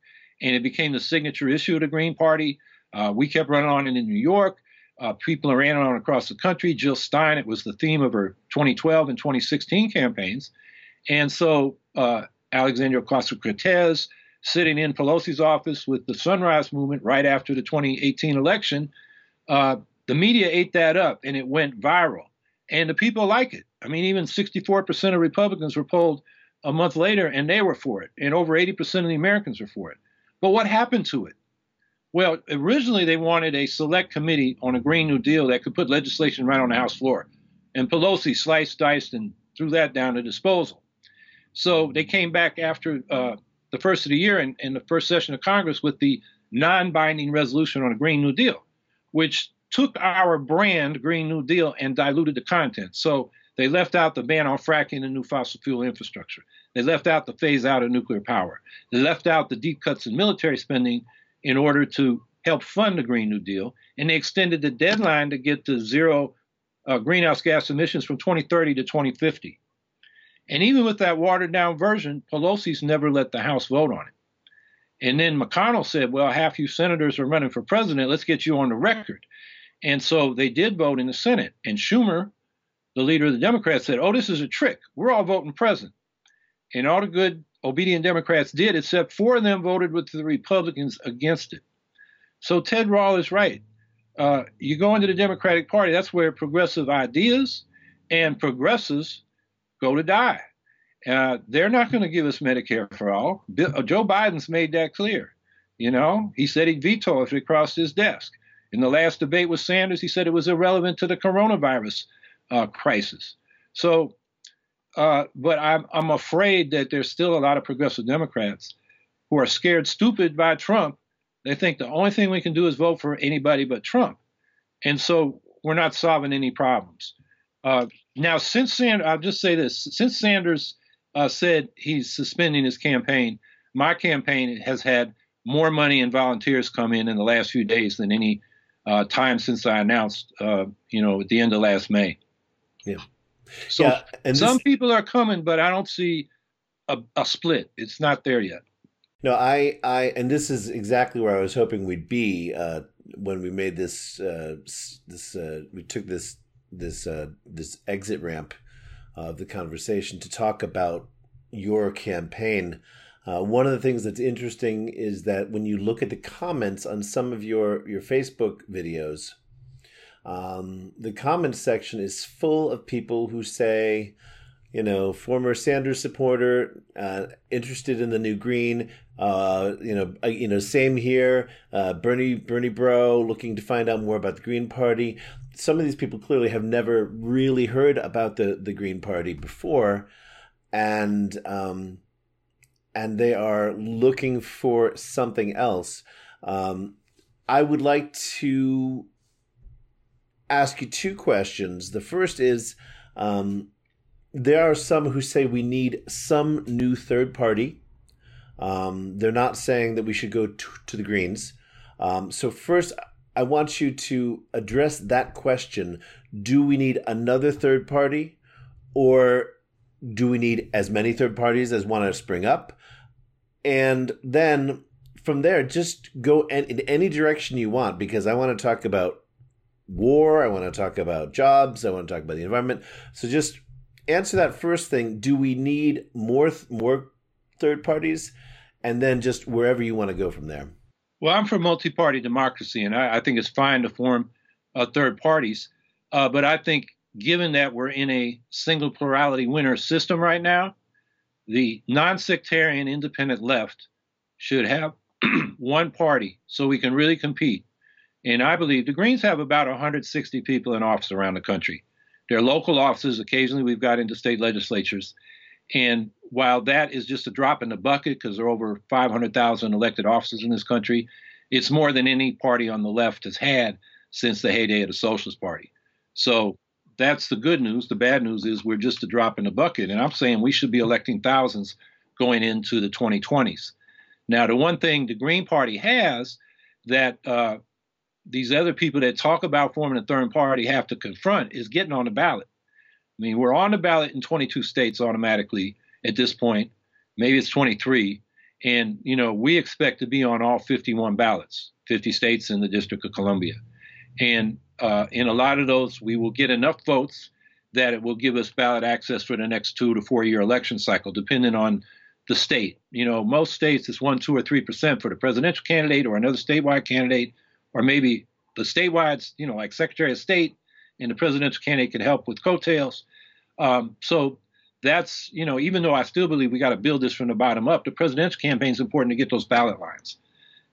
and it became the signature issue of the Green Party. Uh, we kept running on it in New York. Uh, people ran on across the country. Jill Stein, it was the theme of her 2012 and 2016 campaigns. And so uh, Alexandria Ocasio Cortez, sitting in Pelosi's office with the Sunrise Movement right after the 2018 election, uh, the media ate that up and it went viral. And the people like it. I mean, even 64% of Republicans were polled a month later and they were for it. And over 80% of the Americans were for it. But what happened to it? Well, originally they wanted a select committee on a Green New Deal that could put legislation right on the House floor. And Pelosi sliced, diced, and threw that down to disposal. So they came back after uh, the first of the year in the first session of Congress with the non binding resolution on a Green New Deal, which took our brand, Green New Deal, and diluted the content. So they left out the ban on fracking and new fossil fuel infrastructure. They left out the phase out of nuclear power. They left out the deep cuts in military spending in order to help fund the Green New Deal. And they extended the deadline to get to zero uh, greenhouse gas emissions from 2030 to 2050. And even with that watered down version, Pelosi's never let the House vote on it. And then McConnell said, well, half you senators are running for president. Let's get you on the record. And so they did vote in the Senate. And Schumer, the leader of the Democrats, said, oh, this is a trick. We're all voting president. And all the good, obedient Democrats did, except four of them voted with the Republicans against it. So Ted Rall is right. Uh, you go into the Democratic Party, that's where progressive ideas and progressives go to die. Uh, they're not going to give us Medicare for all. Bill, uh, Joe Biden's made that clear. You know, he said he'd veto if it crossed his desk. In the last debate with Sanders, he said it was irrelevant to the coronavirus uh, crisis. So, uh, but I'm, I'm afraid that there's still a lot of progressive Democrats who are scared stupid by Trump. They think the only thing we can do is vote for anybody but Trump. And so we're not solving any problems. Uh, now, since Sanders, I'll just say this: since Sanders uh, said he's suspending his campaign, my campaign has had more money and volunteers come in in the last few days than any uh, time since I announced, uh, you know, at the end of last May. Yeah. So yeah, and some this, people are coming, but I don't see a, a split. It's not there yet. No, I, I, and this is exactly where I was hoping we'd be uh, when we made this. Uh, this uh, we took this this uh, this exit ramp of the conversation to talk about your campaign. Uh, one of the things that's interesting is that when you look at the comments on some of your your Facebook videos, um, the comment section is full of people who say, you know, former Sanders supporter, uh, interested in the new green. Uh, you know, uh, you know, same here. Uh, Bernie, Bernie Bro, looking to find out more about the Green Party. Some of these people clearly have never really heard about the the Green Party before, and um, and they are looking for something else. Um, I would like to ask you two questions. The first is. Um, there are some who say we need some new third party. Um, they're not saying that we should go to, to the Greens. Um, so, first, I want you to address that question Do we need another third party? Or do we need as many third parties as want to spring up? And then from there, just go in any direction you want because I want to talk about war. I want to talk about jobs. I want to talk about the environment. So just answer that first thing. Do we need more more third parties, and then just wherever you want to go from there? Well, I'm for multi-party democracy, and I, I think it's fine to form uh, third parties. Uh, but I think, given that we're in a single plurality winner system right now, the non-sectarian independent left should have one party so we can really compete. And I believe the Greens have about 160 people in office around the country. They're local offices. Occasionally, we've got into state legislatures. And while that is just a drop in the bucket because there are over 500,000 elected officers in this country, it's more than any party on the left has had since the heyday of the Socialist Party. So that's the good news. The bad news is we're just a drop in the bucket. And I'm saying we should be electing thousands going into the 2020s. Now, the one thing the Green Party has that uh, these other people that talk about forming a third party have to confront is getting on the ballot. I mean, we're on the ballot in 22 states automatically at this point. Maybe it's 23. And, you know, we expect to be on all 51 ballots, 50 states in the District of Columbia. And uh, in a lot of those, we will get enough votes that it will give us ballot access for the next two to four year election cycle, depending on the state. You know, most states it's one, two, or three percent for the presidential candidate or another statewide candidate, or maybe the statewide, you know, like Secretary of State and the presidential candidate can help with coattails. Um, so that's, you know, even though I still believe we got to build this from the bottom up, the presidential campaign is important to get those ballot lines.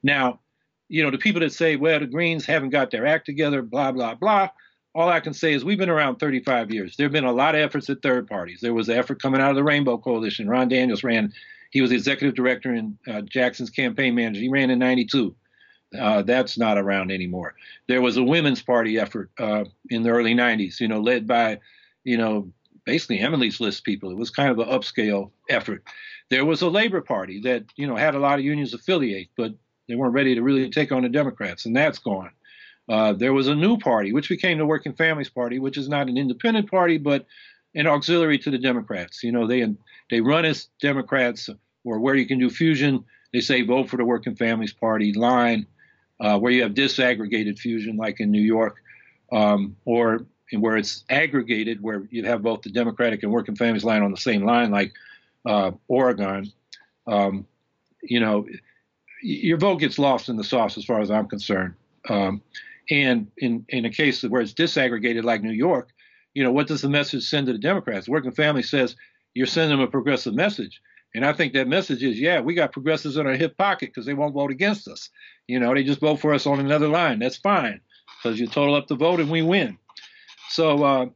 Now, you know, the people that say, well, the Greens haven't got their act together, blah, blah, blah. All I can say is we've been around 35 years. There have been a lot of efforts at third parties. There was an effort coming out of the Rainbow Coalition. Ron Daniels ran, he was the executive director and uh, Jackson's campaign manager. He ran in 92. Uh, that's not around anymore. There was a women's party effort uh, in the early 90s, you know, led by, you know, basically Emily's List people. It was kind of an upscale effort. There was a labor party that, you know, had a lot of unions affiliate, but they weren't ready to really take on the Democrats, and that's gone. Uh, there was a new party, which became the Working Families Party, which is not an independent party, but an auxiliary to the Democrats. You know, they they run as Democrats, or where you can do fusion, they say vote for the Working Families Party line uh, where you have disaggregated fusion, like in New York, um, or where it's aggregated, where you have both the Democratic and Working Families line on the same line, like uh, Oregon. Um, you know, your vote gets lost in the sauce, as far as I'm concerned. Um, and in in a case where it's disaggregated, like New York, you know, what does the message send to the Democrats? The Working Family says you're sending them a progressive message. And I think that message is, yeah, we got progressives in our hip pocket because they won't vote against us. You know, they just vote for us on another line. That's fine because you total up the vote and we win. So, uh,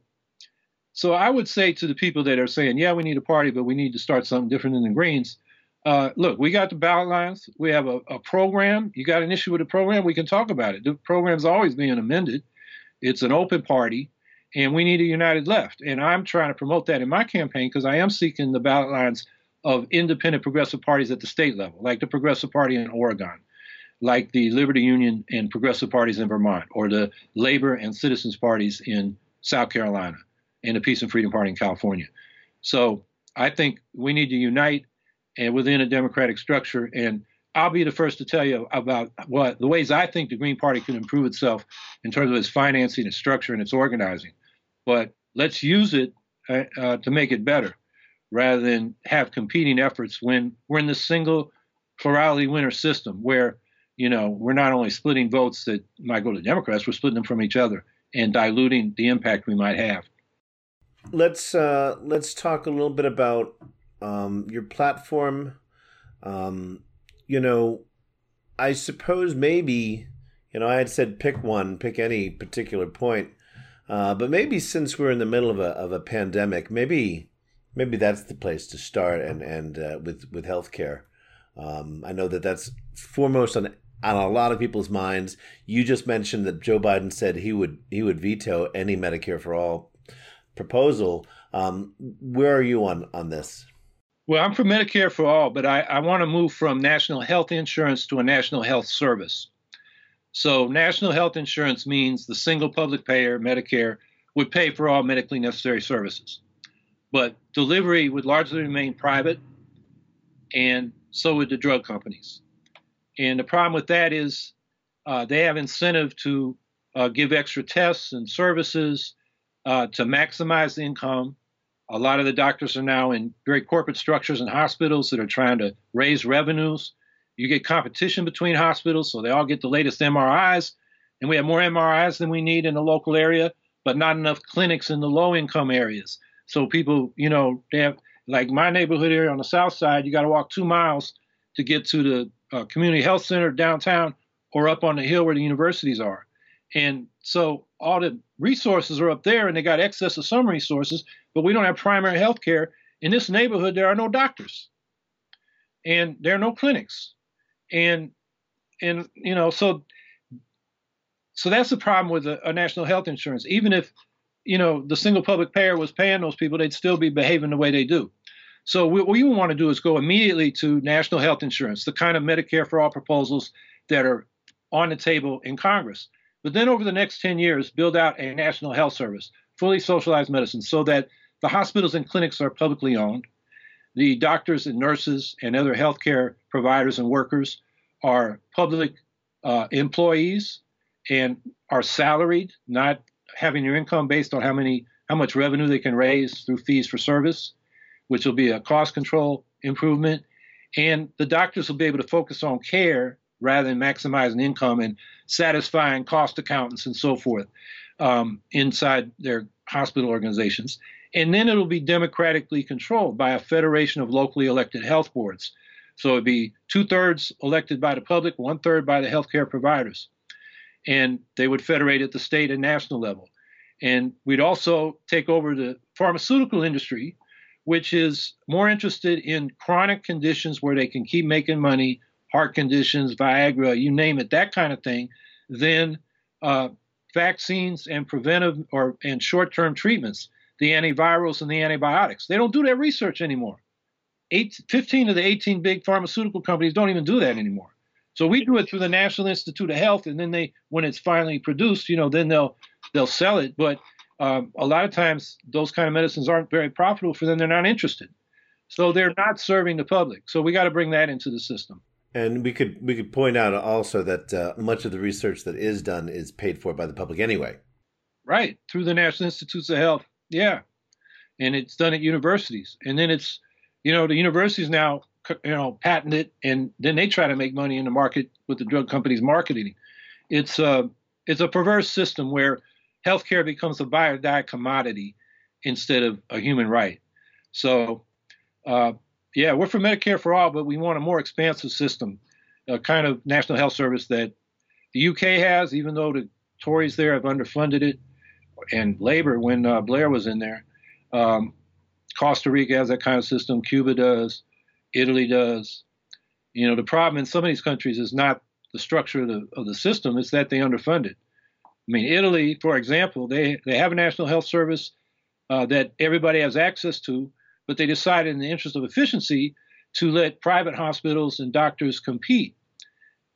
so I would say to the people that are saying, yeah, we need a party, but we need to start something different than the Greens. Uh, look, we got the ballot lines. We have a, a, program. You got an issue with the program? We can talk about it. The program's always being amended. It's an open party, and we need a united left. And I'm trying to promote that in my campaign because I am seeking the ballot lines of independent progressive parties at the state level, like the Progressive Party in Oregon, like the Liberty Union and progressive parties in Vermont, or the Labor and Citizens parties in South Carolina, and the Peace and Freedom Party in California. So I think we need to unite and within a democratic structure. And I'll be the first to tell you about what the ways I think the Green Party can improve itself in terms of its financing, its structure, and its organizing. But let's use it uh, uh, to make it better rather than have competing efforts when we're in the single plurality winner system where you know we're not only splitting votes that might go to Democrats, we're splitting them from each other and diluting the impact we might have. Let's uh, let's talk a little bit about um, your platform. Um, you know, I suppose maybe you know I had said pick one, pick any particular point, uh, but maybe since we're in the middle of a of a pandemic, maybe maybe that's the place to start and and uh, with with healthcare. Um, I know that that's foremost on on a lot of people's minds. You just mentioned that Joe Biden said he would he would veto any Medicare for all proposal. Um, where are you on on this? Well, I'm for Medicare for all, but I, I want to move from national health insurance to a national health service. So, national health insurance means the single public payer, Medicare, would pay for all medically necessary services. But delivery would largely remain private, and so would the drug companies. And the problem with that is uh, they have incentive to uh, give extra tests and services uh, to maximize the income. A lot of the doctors are now in very corporate structures and hospitals that are trying to raise revenues. You get competition between hospitals, so they all get the latest MRIs, and we have more MRIs than we need in the local area, but not enough clinics in the low income areas. So people, you know, they have like my neighborhood here on the south side, you got to walk two miles to get to the uh, community health center downtown or up on the hill where the universities are. And so all the resources are up there and they got access to some resources, but we don't have primary health care. In this neighborhood, there are no doctors and there are no clinics. And and you know, so so that's the problem with a, a national health insurance. Even if you know the single public payer was paying those people, they'd still be behaving the way they do. So what we want to do is go immediately to national health insurance, the kind of Medicare for all proposals that are on the table in Congress. But then over the next 10 years, build out a national health service, fully socialized medicine, so that the hospitals and clinics are publicly owned. The doctors and nurses and other healthcare providers and workers are public uh, employees and are salaried, not having their income based on how many how much revenue they can raise through fees for service, which will be a cost control improvement. And the doctors will be able to focus on care rather than maximizing income and satisfying cost accountants and so forth um, inside their hospital organizations. And then it'll be democratically controlled by a federation of locally elected health boards. So it'd be two thirds elected by the public, one third by the healthcare providers. And they would federate at the state and national level. And we'd also take over the pharmaceutical industry, which is more interested in chronic conditions where they can keep making money heart conditions, Viagra, you name it, that kind of thing, than uh, vaccines and preventive or and short-term treatments, the antivirals and the antibiotics. They don't do that research anymore. Eight, 15 of the 18 big pharmaceutical companies don't even do that anymore. So we do it through the National Institute of Health, and then they, when it's finally produced, you know, then they'll they'll sell it. But um, a lot of times, those kind of medicines aren't very profitable for them. They're not interested, so they're not serving the public. So we got to bring that into the system. And we could we could point out also that uh, much of the research that is done is paid for by the public anyway. Right through the National Institutes of Health, yeah, and it's done at universities, and then it's you know the universities now you know patent it, and then they try to make money in the market with the drug companies marketing. It's a uh, it's a perverse system where healthcare becomes a buy or die commodity instead of a human right. So uh, yeah, we're for Medicare for all, but we want a more expansive system, a kind of national health service that the UK has, even though the Tories there have underfunded it, and Labor when uh, Blair was in there. Um, Costa Rica has that kind of system. Cuba does. Italy does. You know, the problem in some of these countries is not the structure of the, of the system; it's that they underfund it. I mean, Italy, for example, they they have a national health service uh, that everybody has access to, but they decided in the interest of efficiency to let private hospitals and doctors compete.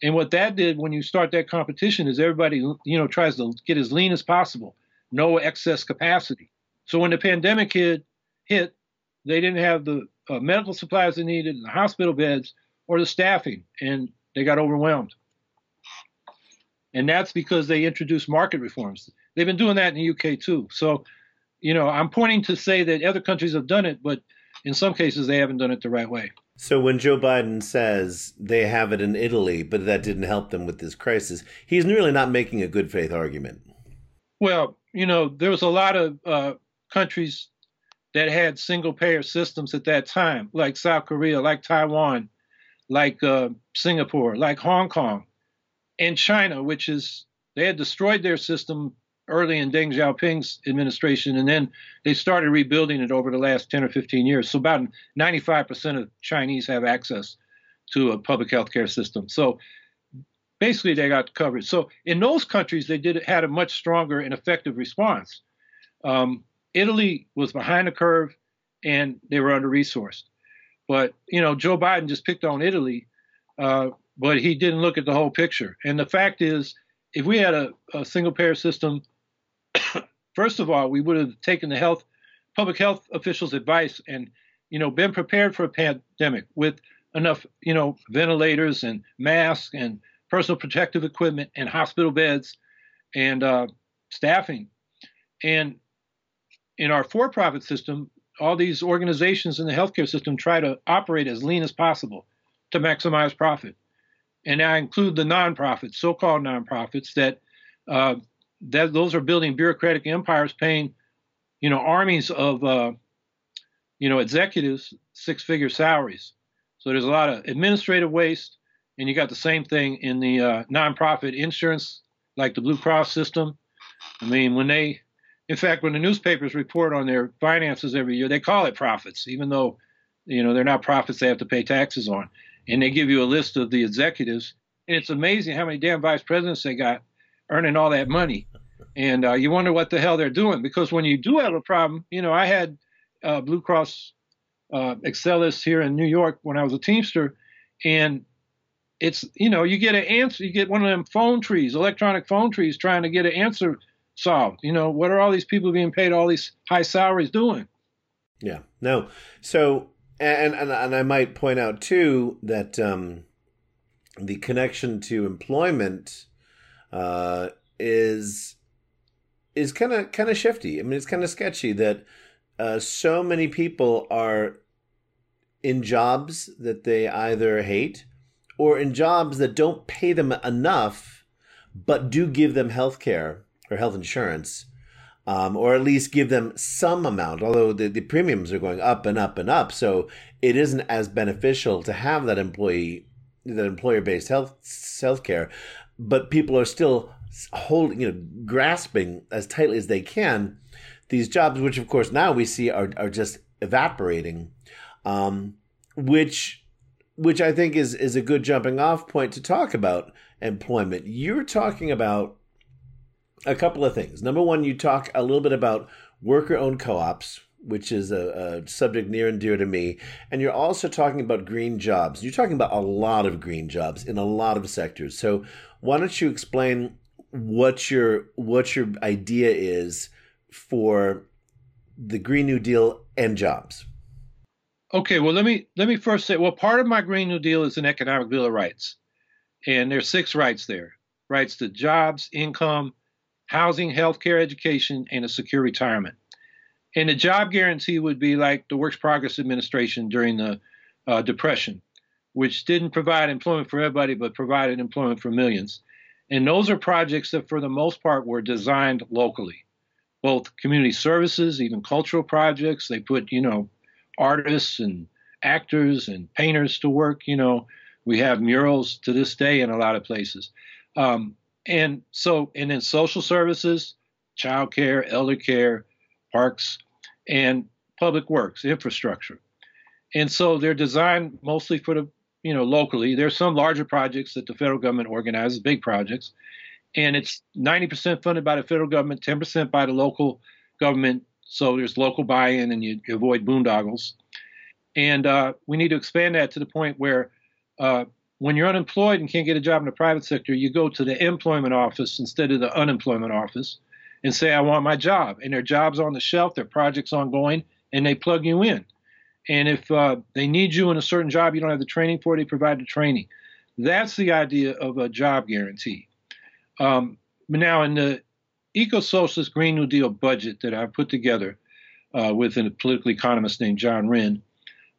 And what that did when you start that competition is everybody, you know, tries to get as lean as possible, no excess capacity. So when the pandemic hit, hit they didn't have the uh, medical supplies they needed, the hospital beds, or the staffing, and they got overwhelmed. And that's because they introduced market reforms. They've been doing that in the UK too. So you know, I'm pointing to say that other countries have done it, but in some cases they haven't done it the right way. So when Joe Biden says they have it in Italy, but that didn't help them with this crisis, he's really not making a good faith argument. Well, you know, there was a lot of uh, countries that had single payer systems at that time, like South Korea, like Taiwan, like uh, Singapore, like Hong Kong, and China, which is they had destroyed their system early in Deng Xiaoping's administration, and then they started rebuilding it over the last 10 or 15 years. So about 95% of Chinese have access to a public health care system. So basically, they got covered. So in those countries, they did had a much stronger and effective response. Um, Italy was behind the curve, and they were under resourced. But you know, Joe Biden just picked on Italy, uh, but he didn't look at the whole picture. And the fact is, if we had a, a single payer system First of all, we would have taken the health, public health officials' advice and, you know, been prepared for a pandemic with enough, you know, ventilators and masks and personal protective equipment and hospital beds and uh, staffing. And in our for-profit system, all these organizations in the healthcare system try to operate as lean as possible to maximize profit. And I include the nonprofits, so-called nonprofits, that uh, that those are building bureaucratic empires, paying, you know, armies of, uh, you know, executives six-figure salaries. So there's a lot of administrative waste, and you got the same thing in the uh, nonprofit insurance, like the Blue Cross system. I mean, when they in fact, when the newspapers report on their finances every year, they call it profits, even though you know they're not profits they have to pay taxes on. And they give you a list of the executives, and it's amazing how many damn vice presidents they got earning all that money. And uh, you wonder what the hell they're doing because when you do have a problem, you know, I had uh, Blue Cross uh, Excellus here in New York when I was a Teamster, and it's you know you get an answer, you get one of them phone trees, electronic phone trees, trying to get an answer solved. You know, what are all these people being paid all these high salaries doing? Yeah, no. So, and and, and I might point out too that um, the connection to employment uh, is is kind of kind of shifty. I mean, it's kind of sketchy that uh, so many people are in jobs that they either hate or in jobs that don't pay them enough but do give them health care or health insurance, um, or at least give them some amount, although the, the premiums are going up and up and up. So it isn't as beneficial to have that employee, that employer based health care, but people are still holding, you know, grasping as tightly as they can these jobs, which of course now we see are, are just evaporating, um, which which I think is is a good jumping off point to talk about employment. You're talking about a couple of things. Number one, you talk a little bit about worker owned co ops, which is a, a, subject near and dear to me. And you're also talking about green jobs. You're talking about a lot of green jobs in a lot of sectors. So why don't you explain what your what your idea is for the Green New Deal and jobs? Okay, well let me let me first say well part of my Green New Deal is an economic bill of rights. And there's six rights there. Rights to jobs, income, housing, healthcare, education, and a secure retirement. And the job guarantee would be like the Works Progress Administration during the uh, Depression, which didn't provide employment for everybody, but provided employment for millions. And those are projects that, for the most part, were designed locally, both community services, even cultural projects. They put, you know, artists and actors and painters to work. You know, we have murals to this day in a lot of places. Um, and so, and then social services, child care, elder care, parks, and public works, infrastructure. And so they're designed mostly for the, you know, locally. There's some larger projects that the federal government organizes, big projects, and it's 90% funded by the federal government, 10% by the local government. So there's local buy-in, and you avoid boondoggles. And uh, we need to expand that to the point where uh, when you're unemployed and can't get a job in the private sector, you go to the employment office instead of the unemployment office and say, I want my job. And their job's on the shelf, their project's ongoing, and they plug you in. And if uh, they need you in a certain job you don't have the training for, they provide the training. That's the idea of a job guarantee. Um, now, in the eco socialist Green New Deal budget that I put together uh, with a political economist named John Wren,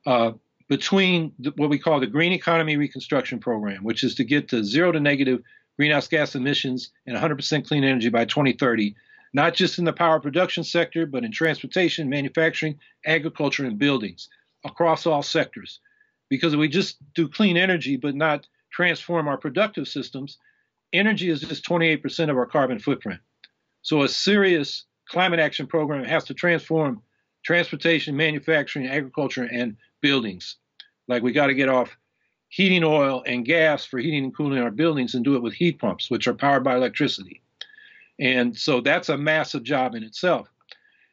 uh, between the, what we call the Green Economy Reconstruction Program, which is to get to zero to negative greenhouse gas emissions and 100% clean energy by 2030, not just in the power production sector, but in transportation, manufacturing, agriculture, and buildings across all sectors. Because if we just do clean energy but not transform our productive systems, energy is just 28% of our carbon footprint. So a serious climate action program has to transform transportation, manufacturing, agriculture, and buildings. Like we got to get off heating oil and gas for heating and cooling our buildings and do it with heat pumps, which are powered by electricity. And so that's a massive job in itself.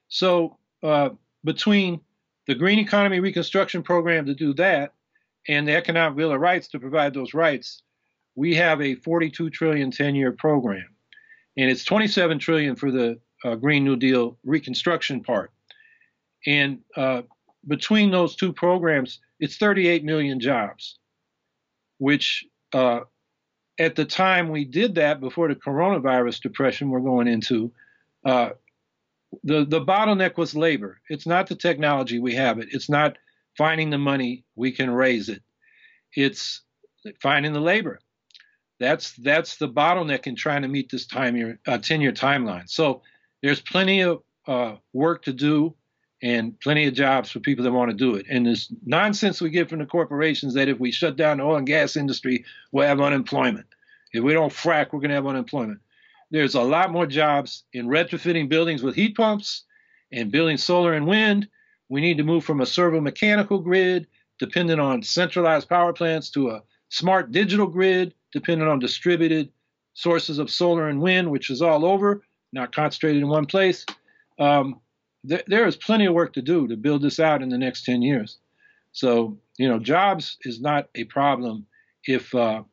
So uh, between the Green Economy Reconstruction Program to do that and the Economic Bill of Rights to provide those rights, we have a 42 trillion 10-year program, and it's 27 trillion for the uh, Green New Deal reconstruction part. And uh, between those two programs, it's 38 million jobs, which uh, at the time we did that before the coronavirus depression we're going into, uh, the the bottleneck was labor. It's not the technology we have it. It's not finding the money we can raise it. It's finding the labor. That's that's the bottleneck in trying to meet this time year uh, 10 year timeline. So there's plenty of uh, work to do and plenty of jobs for people that want to do it. And this nonsense we get from the corporations that if we shut down the oil and gas industry, we'll have unemployment. If we don't frack, we're going to have unemployment. There's a lot more jobs in retrofitting buildings with heat pumps and building solar and wind. We need to move from a servo mechanical grid dependent on centralized power plants to a smart digital grid dependent on distributed sources of solar and wind, which is all over, not concentrated in one place. Um, th- there is plenty of work to do to build this out in the next 10 years. So, you know, jobs is not a problem if uh,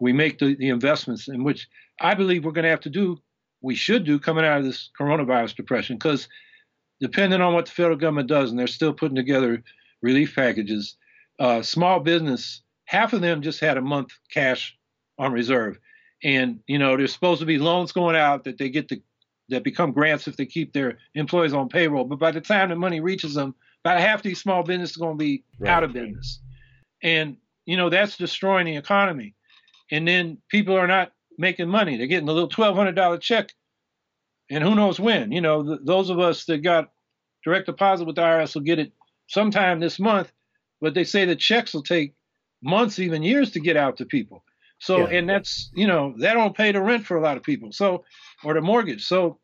we make the, the investments in which I believe we're going to have to do, we should do coming out of this coronavirus depression, because depending on what the federal government does, and they're still putting together relief packages, uh, small business, half of them just had a month cash on reserve. And, you know, there's supposed to be loans going out that they get to, that become grants if they keep their employees on payroll. But by the time the money reaches them, about half these small businesses are going to be right. out of business. And, you know, that's destroying the economy. And then people are not making money. They're getting a little twelve hundred dollar check, and who knows when. You know, th- those of us that got direct deposit with the IRS will get it sometime this month, but they say the checks will take months, even years, to get out to people. So, yeah. and that's you know that don't pay the rent for a lot of people. So, or the mortgage. So,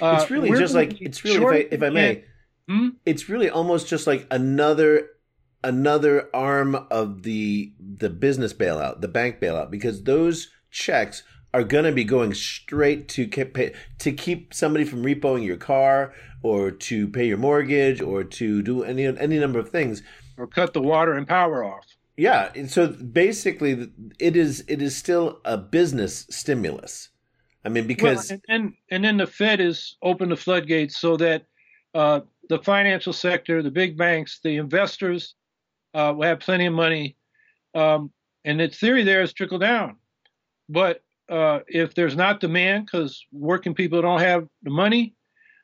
uh, it's really just like it's really if I, if I may, hmm? it's really almost just like another another arm of the the business bailout, the bank bailout, because those checks are going to be going straight to pay, to keep somebody from repoing your car or to pay your mortgage or to do any any number of things or cut the water and power off. Yeah, and so basically it is it is still a business stimulus. I mean because well, and, and, and then the Fed is open the floodgates so that uh, the financial sector, the big banks, the investors uh, will have plenty of money. Um, and the theory there is trickle down. But uh, if there's not demand because working people don't have the money,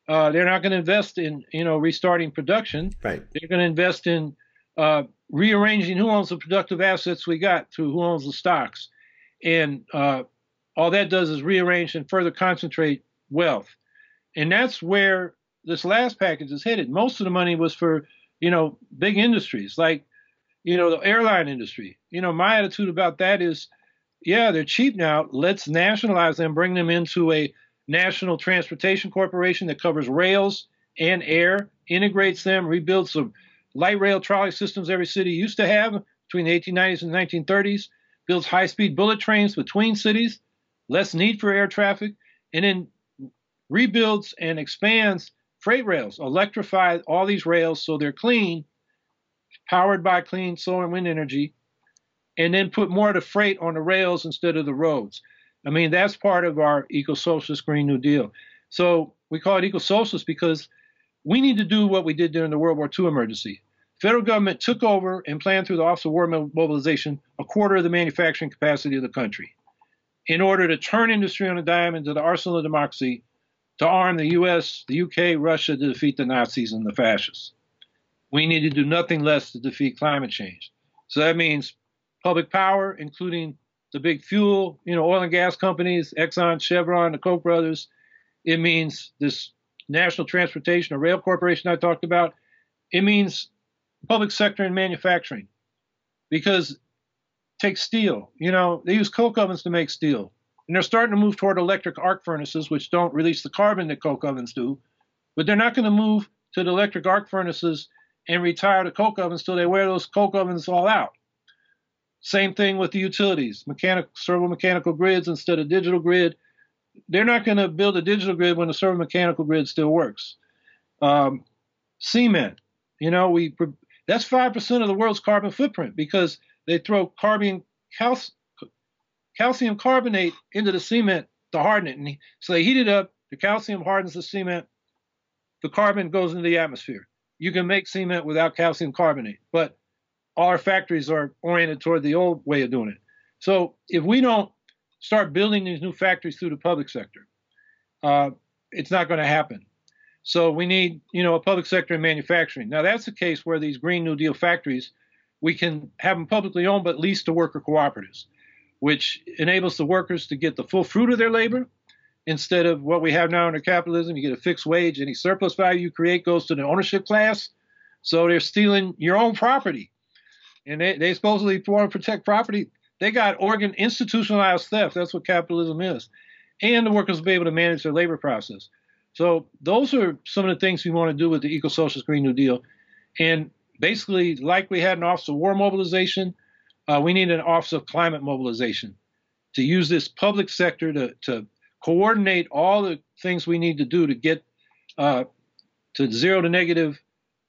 uh, they're not going to invest in you know restarting production. Right. They're going to invest in uh, rearranging who owns the productive assets we got through who owns the stocks, and uh, all that does is rearrange and further concentrate wealth, and that's where this last package is headed. Most of the money was for you know big industries like you know the airline industry. You know my attitude about that is yeah, they're cheap now. Let's nationalize them, bring them into a national transportation corporation that covers rails and air, integrates them, rebuilds some light rail trolley systems every city used to have between the 1890s and 1930s, builds high speed bullet trains between cities, less need for air traffic, and then rebuilds and expands freight rails, electrify all these rails so they're clean, powered by clean solar and wind energy, and then put more of the freight on the rails instead of the roads. I mean, that's part of our eco socialist Green New Deal. So we call it eco socialist because we need to do what we did during the World War II emergency. Federal government took over and planned through the Office of War Mobilization a quarter of the manufacturing capacity of the country in order to turn industry on a dime into the arsenal of democracy to arm the US, the UK, Russia to defeat the Nazis and the fascists. We need to do nothing less to defeat climate change. So that means public power, including the big fuel, you know, oil and gas companies, Exxon, Chevron, the Koch brothers. It means this national transportation or rail corporation I talked about. It means public sector and manufacturing. Because take steel, you know, they use coke ovens to make steel. And they're starting to move toward electric arc furnaces, which don't release the carbon that coke ovens do. But they're not going to move to the electric arc furnaces and retire the coke ovens until they wear those coke ovens all out. Same thing with the utilities, mechanical servo mechanical grids instead of digital grid. They're not going to build a digital grid when the servo mechanical grid still works. Um, cement, you know, we that's five percent of the world's carbon footprint because they throw carbon cal- calcium carbonate into the cement to harden it, and so they heat it up. The calcium hardens the cement. The carbon goes into the atmosphere. You can make cement without calcium carbonate, but our factories are oriented toward the old way of doing it. So if we don't start building these new factories through the public sector, uh, it's not going to happen. So we need, you know, a public sector in manufacturing. Now that's the case where these Green New Deal factories, we can have them publicly owned, but leased to worker cooperatives, which enables the workers to get the full fruit of their labor instead of what we have now under capitalism. You get a fixed wage. Any surplus value you create goes to the ownership class. So they're stealing your own property. And they, they supposedly want to protect property. They got organ institutionalized theft. That's what capitalism is. And the workers will be able to manage their labor process. So those are some of the things we want to do with the Eco-Socialist Green New Deal. And basically, like we had an Office of War Mobilization, uh, we need an Office of Climate Mobilization to use this public sector to, to coordinate all the things we need to do to get uh, to zero to negative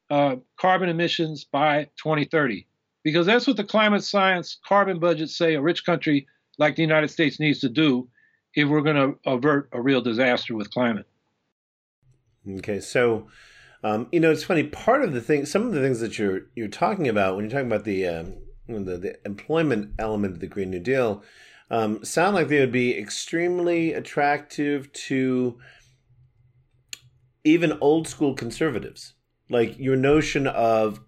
uh, carbon emissions by 2030. Because that's what the climate science carbon budgets say a rich country like the United States needs to do if we're going to avert a real disaster with climate. Okay, so um, you know it's funny. Part of the thing, some of the things that you're you're talking about when you're talking about the um, the, the employment element of the Green New Deal, um, sound like they would be extremely attractive to even old school conservatives. Like your notion of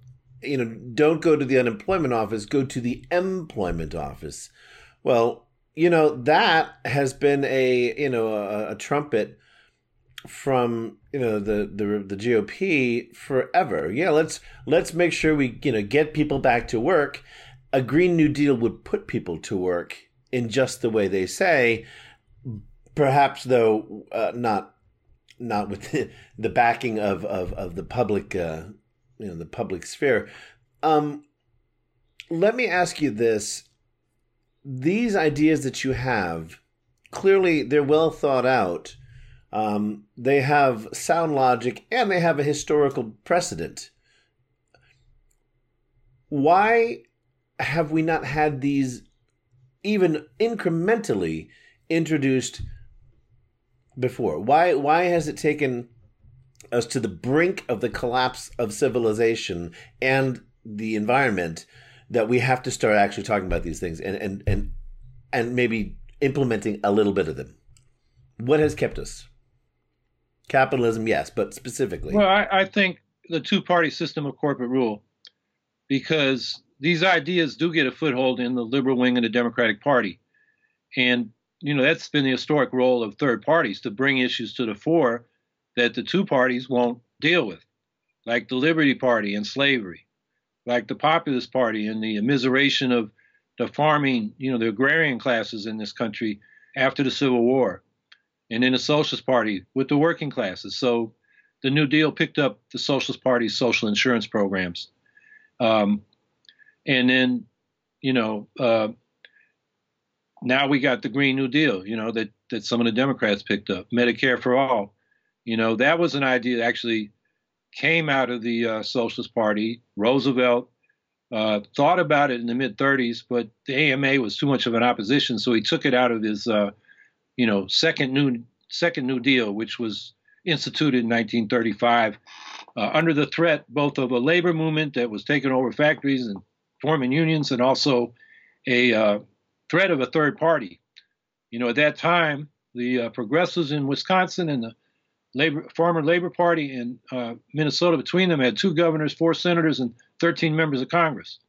you know don't go to the unemployment office, go to the employment office. Well, you know that has been a you know a, a trumpet from you know the, the the GOP forever. Yeah, let's let's make sure we you know get people back to work. A Green New Deal would put people to work in just the way they say. Perhaps though uh, not not with the, the backing of of, of the public uh, you know the public sphere. Um, let me ask you this: these ideas that you have clearly they're well thought out um, they have sound logic and they have a historical precedent. Why have we not had these even incrementally introduced before? Why why has it taken us to the brink of the collapse of civilization and the environment that we have to start actually talking about these things and and and and maybe implementing a little bit of them? What has kept us? Capitalism, yes, but specifically. Well, I, I think the two party system of corporate rule, because these ideas do get a foothold in the liberal wing of the Democratic Party. And, you know, that's been the historic role of third parties to bring issues to the fore that the two parties won't deal with, like the Liberty Party and slavery, like the Populist Party and the immiseration of the farming, you know, the agrarian classes in this country after the Civil War and then the Socialist Party with the working classes. So the New Deal picked up the Socialist Party's social insurance programs. Um, and then, you know, uh, now we got the Green New Deal, you know, that, that some of the Democrats picked up, Medicare for all. You know, that was an idea that actually came out of the uh, Socialist Party. Roosevelt uh, thought about it in the mid 30s, but the AMA was too much of an opposition, so he took it out of his uh, you know, second new second New Deal, which was instituted in 1935 uh, under the threat both of a labor movement that was taking over factories and forming unions, and also a uh, threat of a third party. You know, at that time, the uh, progressives in Wisconsin and the labor farmer labor party in uh, Minnesota, between them, had two governors, four senators, and 13 members of Congress.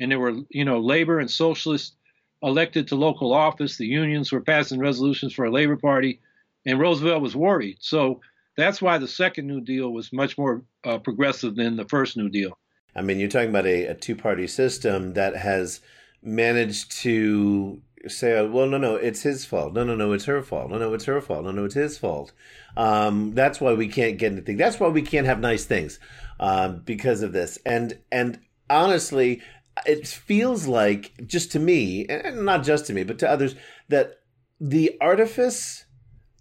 And there were, you know, labor and socialists elected to local office. The unions were passing resolutions for a Labor Party, and Roosevelt was worried. So that's why the second New Deal was much more uh, progressive than the first New Deal. I mean, you're talking about a, a two party system that has managed to say, oh, well, no, no, it's his fault. No, no, no, it's her fault. No, no, it's her fault. No, no, it's his fault. Um, that's why we can't get anything. That's why we can't have nice things um, because of this. And and honestly, it feels like just to me and not just to me but to others that the artifice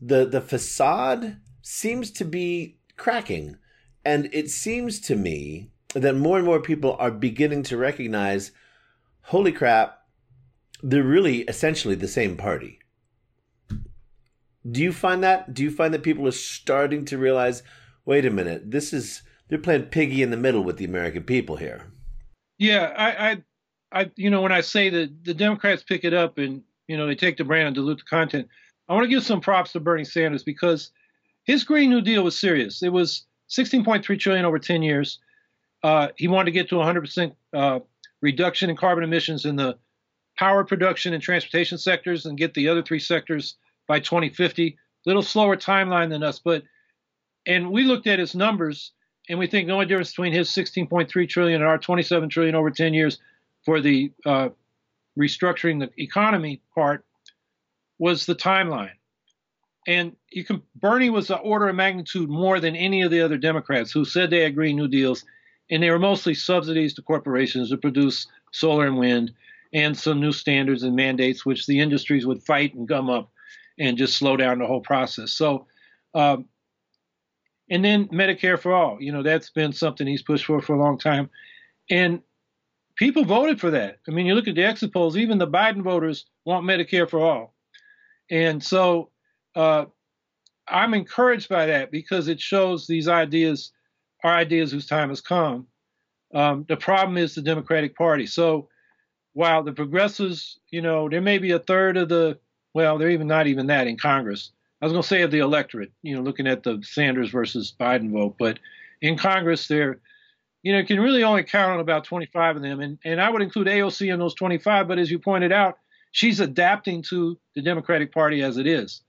the the facade seems to be cracking and it seems to me that more and more people are beginning to recognize holy crap they're really essentially the same party do you find that do you find that people are starting to realize wait a minute this is they're playing piggy in the middle with the american people here yeah, I, I, I, you know, when I say that the Democrats pick it up and you know they take the brand and dilute the content, I want to give some props to Bernie Sanders because his Green New Deal was serious. It was 16.3 trillion over 10 years. Uh, he wanted to get to 100% uh, reduction in carbon emissions in the power production and transportation sectors and get the other three sectors by 2050. Little slower timeline than us, but and we looked at his numbers and we think the only difference between his 16.3 trillion and our 27 trillion over 10 years for the uh, restructuring the economy part was the timeline. And you can Bernie was an order of magnitude more than any of the other Democrats who said they had Green New Deals, and they were mostly subsidies to corporations to produce solar and wind, and some new standards and mandates which the industries would fight and gum up, and just slow down the whole process. So, um, and then Medicare for all, you know, that's been something he's pushed for for a long time, and people voted for that. I mean, you look at the exit polls, even the Biden voters want Medicare for all, and so uh, I'm encouraged by that because it shows these ideas are ideas whose time has come. Um, the problem is the Democratic Party. So while the progressives, you know, there may be a third of the, well, they're even not even that in Congress. I was going to say of the electorate, you know, looking at the Sanders versus Biden vote, but in Congress, they're, you know, can really only count on about 25 of them. And, and I would include AOC in those 25, but as you pointed out, she's adapting to the Democratic Party as it is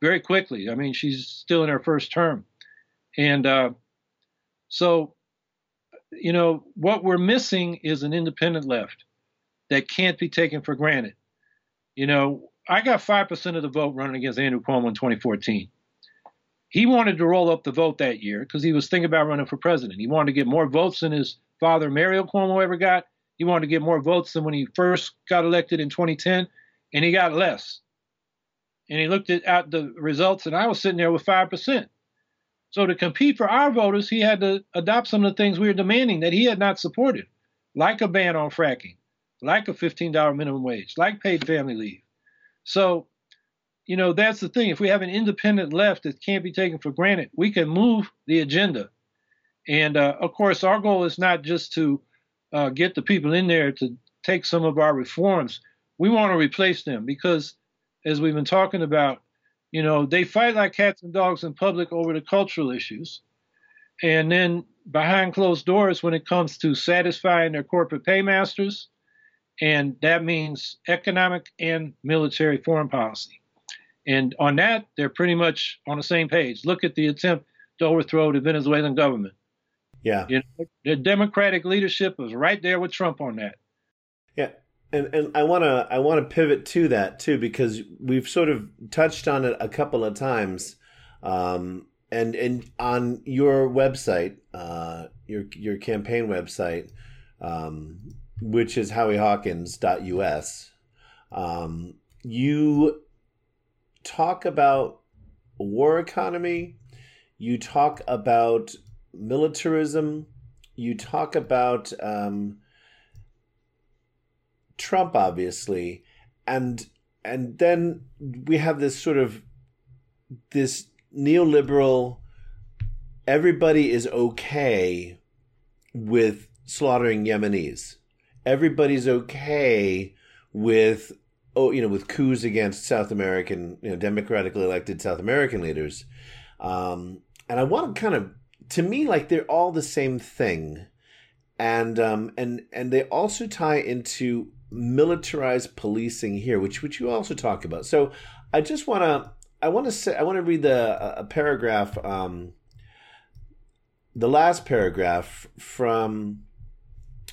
very quickly. I mean, she's still in her first term. And uh, so, you know, what we're missing is an independent left that can't be taken for granted. You know, I got 5% of the vote running against Andrew Cuomo in 2014. He wanted to roll up the vote that year because he was thinking about running for president. He wanted to get more votes than his father, Mario Cuomo, ever got. He wanted to get more votes than when he first got elected in 2010, and he got less and he looked at, the results, and I was sitting there with 5%. So to compete for our voters, he had to adopt some of the things we were demanding that he had not supported, like a ban on fracking, like a $15 minimum wage, like paid family leave. So, you know, that's the thing. If we have an independent left that can't be taken for granted, we can move the agenda. And uh, of course, our goal is not just to uh, get the people in there to take some of our reforms. We want to replace them because as we've been talking about, you know, they fight like cats and dogs in public over the cultural issues. And then behind closed doors, when it comes to satisfying their corporate paymasters, and that means economic and military foreign policy. And on that, they're pretty much on the same page. Look at the attempt to overthrow the Venezuelan government. Yeah. You know, the Democratic leadership was right there with Trump on that. Yeah and and I want to I want to pivot to that too because we've sort of touched on it a couple of times, um, and and on your website, uh, your your campaign website, um, which is howiehawkins.us, um, you talk about war economy, you talk about militarism, you talk about um, Trump, obviously, and and then we have this sort of this neoliberal. Everybody is okay with slaughtering Yemenis. Everybody's okay with oh you know with coups against South American you know democratically elected South American leaders, um, and I want to kind of to me like they're all the same thing, and um, and and they also tie into militarized policing here, which which you also talk about. So I just want to I want to say I want to read the a paragraph, um, the last paragraph from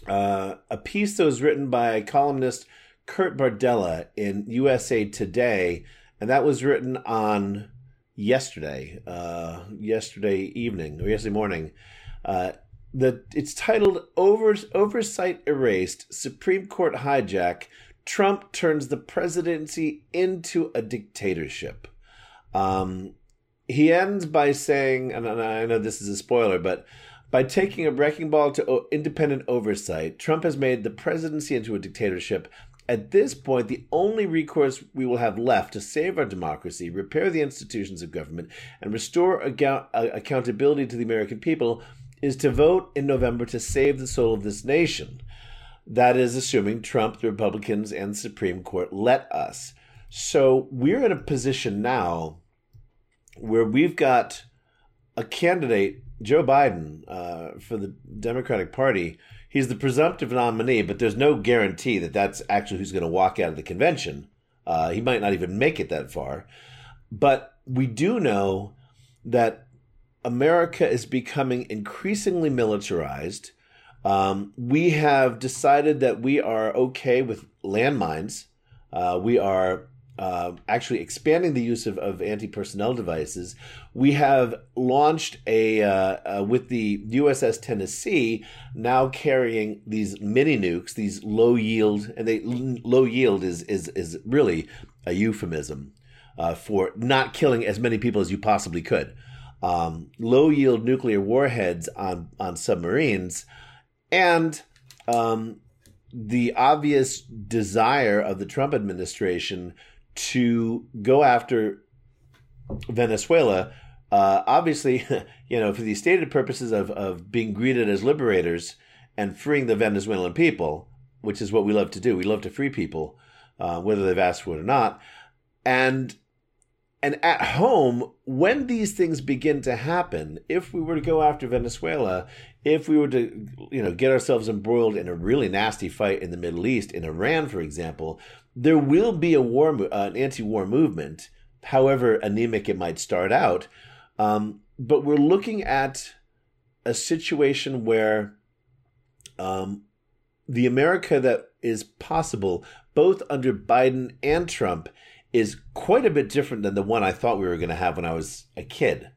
uh, a piece that was written by columnist Kurt Bardella in USA Today, and that was written on yesterday, uh, yesterday evening or yesterday morning. Uh, the it's titled Over, Oversight Erased Supreme Court Hijack Trump Turns the Presidency into a Dictatorship. Um, he ends by saying, and I know this is a spoiler, but by taking a wrecking ball to independent oversight, Trump has made the presidency into a dictatorship. At this point, the only recourse we will have left to save our democracy, repair the institutions of government, and restore account- uh, accountability to the American people is to vote in November to save the soul of this nation. That is assuming Trump, the Republicans, and the Supreme Court let us. So we're in a position now where we've got a candidate, Joe Biden, uh, for the Democratic Party. He's the presumptive nominee, but there's no guarantee that that's actually who's going to walk out of the convention. Uh, he might not even make it that far. But we do know that America is becoming increasingly militarized. Um, we have decided that we are okay with landmines. Uh, we are uh, actually expanding the use of, of anti-personnel devices. We have launched a uh, uh with the USS Tennessee now carrying these mini nukes, these low yield, and they low yield is is is really a euphemism uh, for not killing as many people as you possibly could. Um, low yield nuclear warheads on on submarines, and um, the obvious desire of the Trump administration to go after Venezuela, uh, obviously, you know, for the stated purposes of, of being greeted as liberators and freeing the Venezuelan people, which is what we love to do. We love to free people, uh, whether they've asked for it or not. And and at home, when these things begin to happen, if we were to go after Venezuela, if we were to, you know, get ourselves embroiled in a really nasty fight in the Middle East, in Iran, for example, there will be a war, uh, an anti-war movement, however anemic it might start out. Um, but we're looking at a situation where um, the America that is possible, both under Biden and Trump, is quite a bit different than the one I thought we were going to have when I was a kid.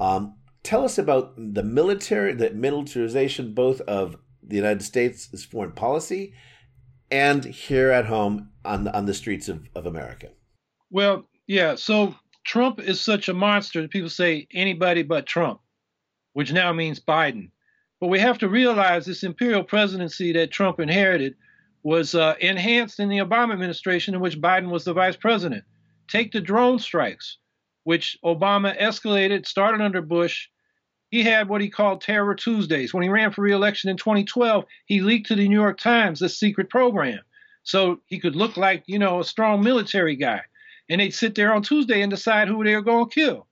Um, tell us about the military, the militarization both of the United States' foreign policy and here at home on on the streets of, of America. Well, yeah. So Trump is such a monster that people say anybody but Trump, which now means Biden. But we have to realize this imperial presidency that Trump inherited was uh, enhanced in the Obama administration, in which Biden was the vice president. Take the drone strikes, which Obama escalated, started under Bush, he had what he called Terror Tuesdays. When he ran for reelection in 2012, he leaked to the New York Times this secret program so he could look like, you know, a strong military guy. And they'd sit there on Tuesday and decide who they were going to kill.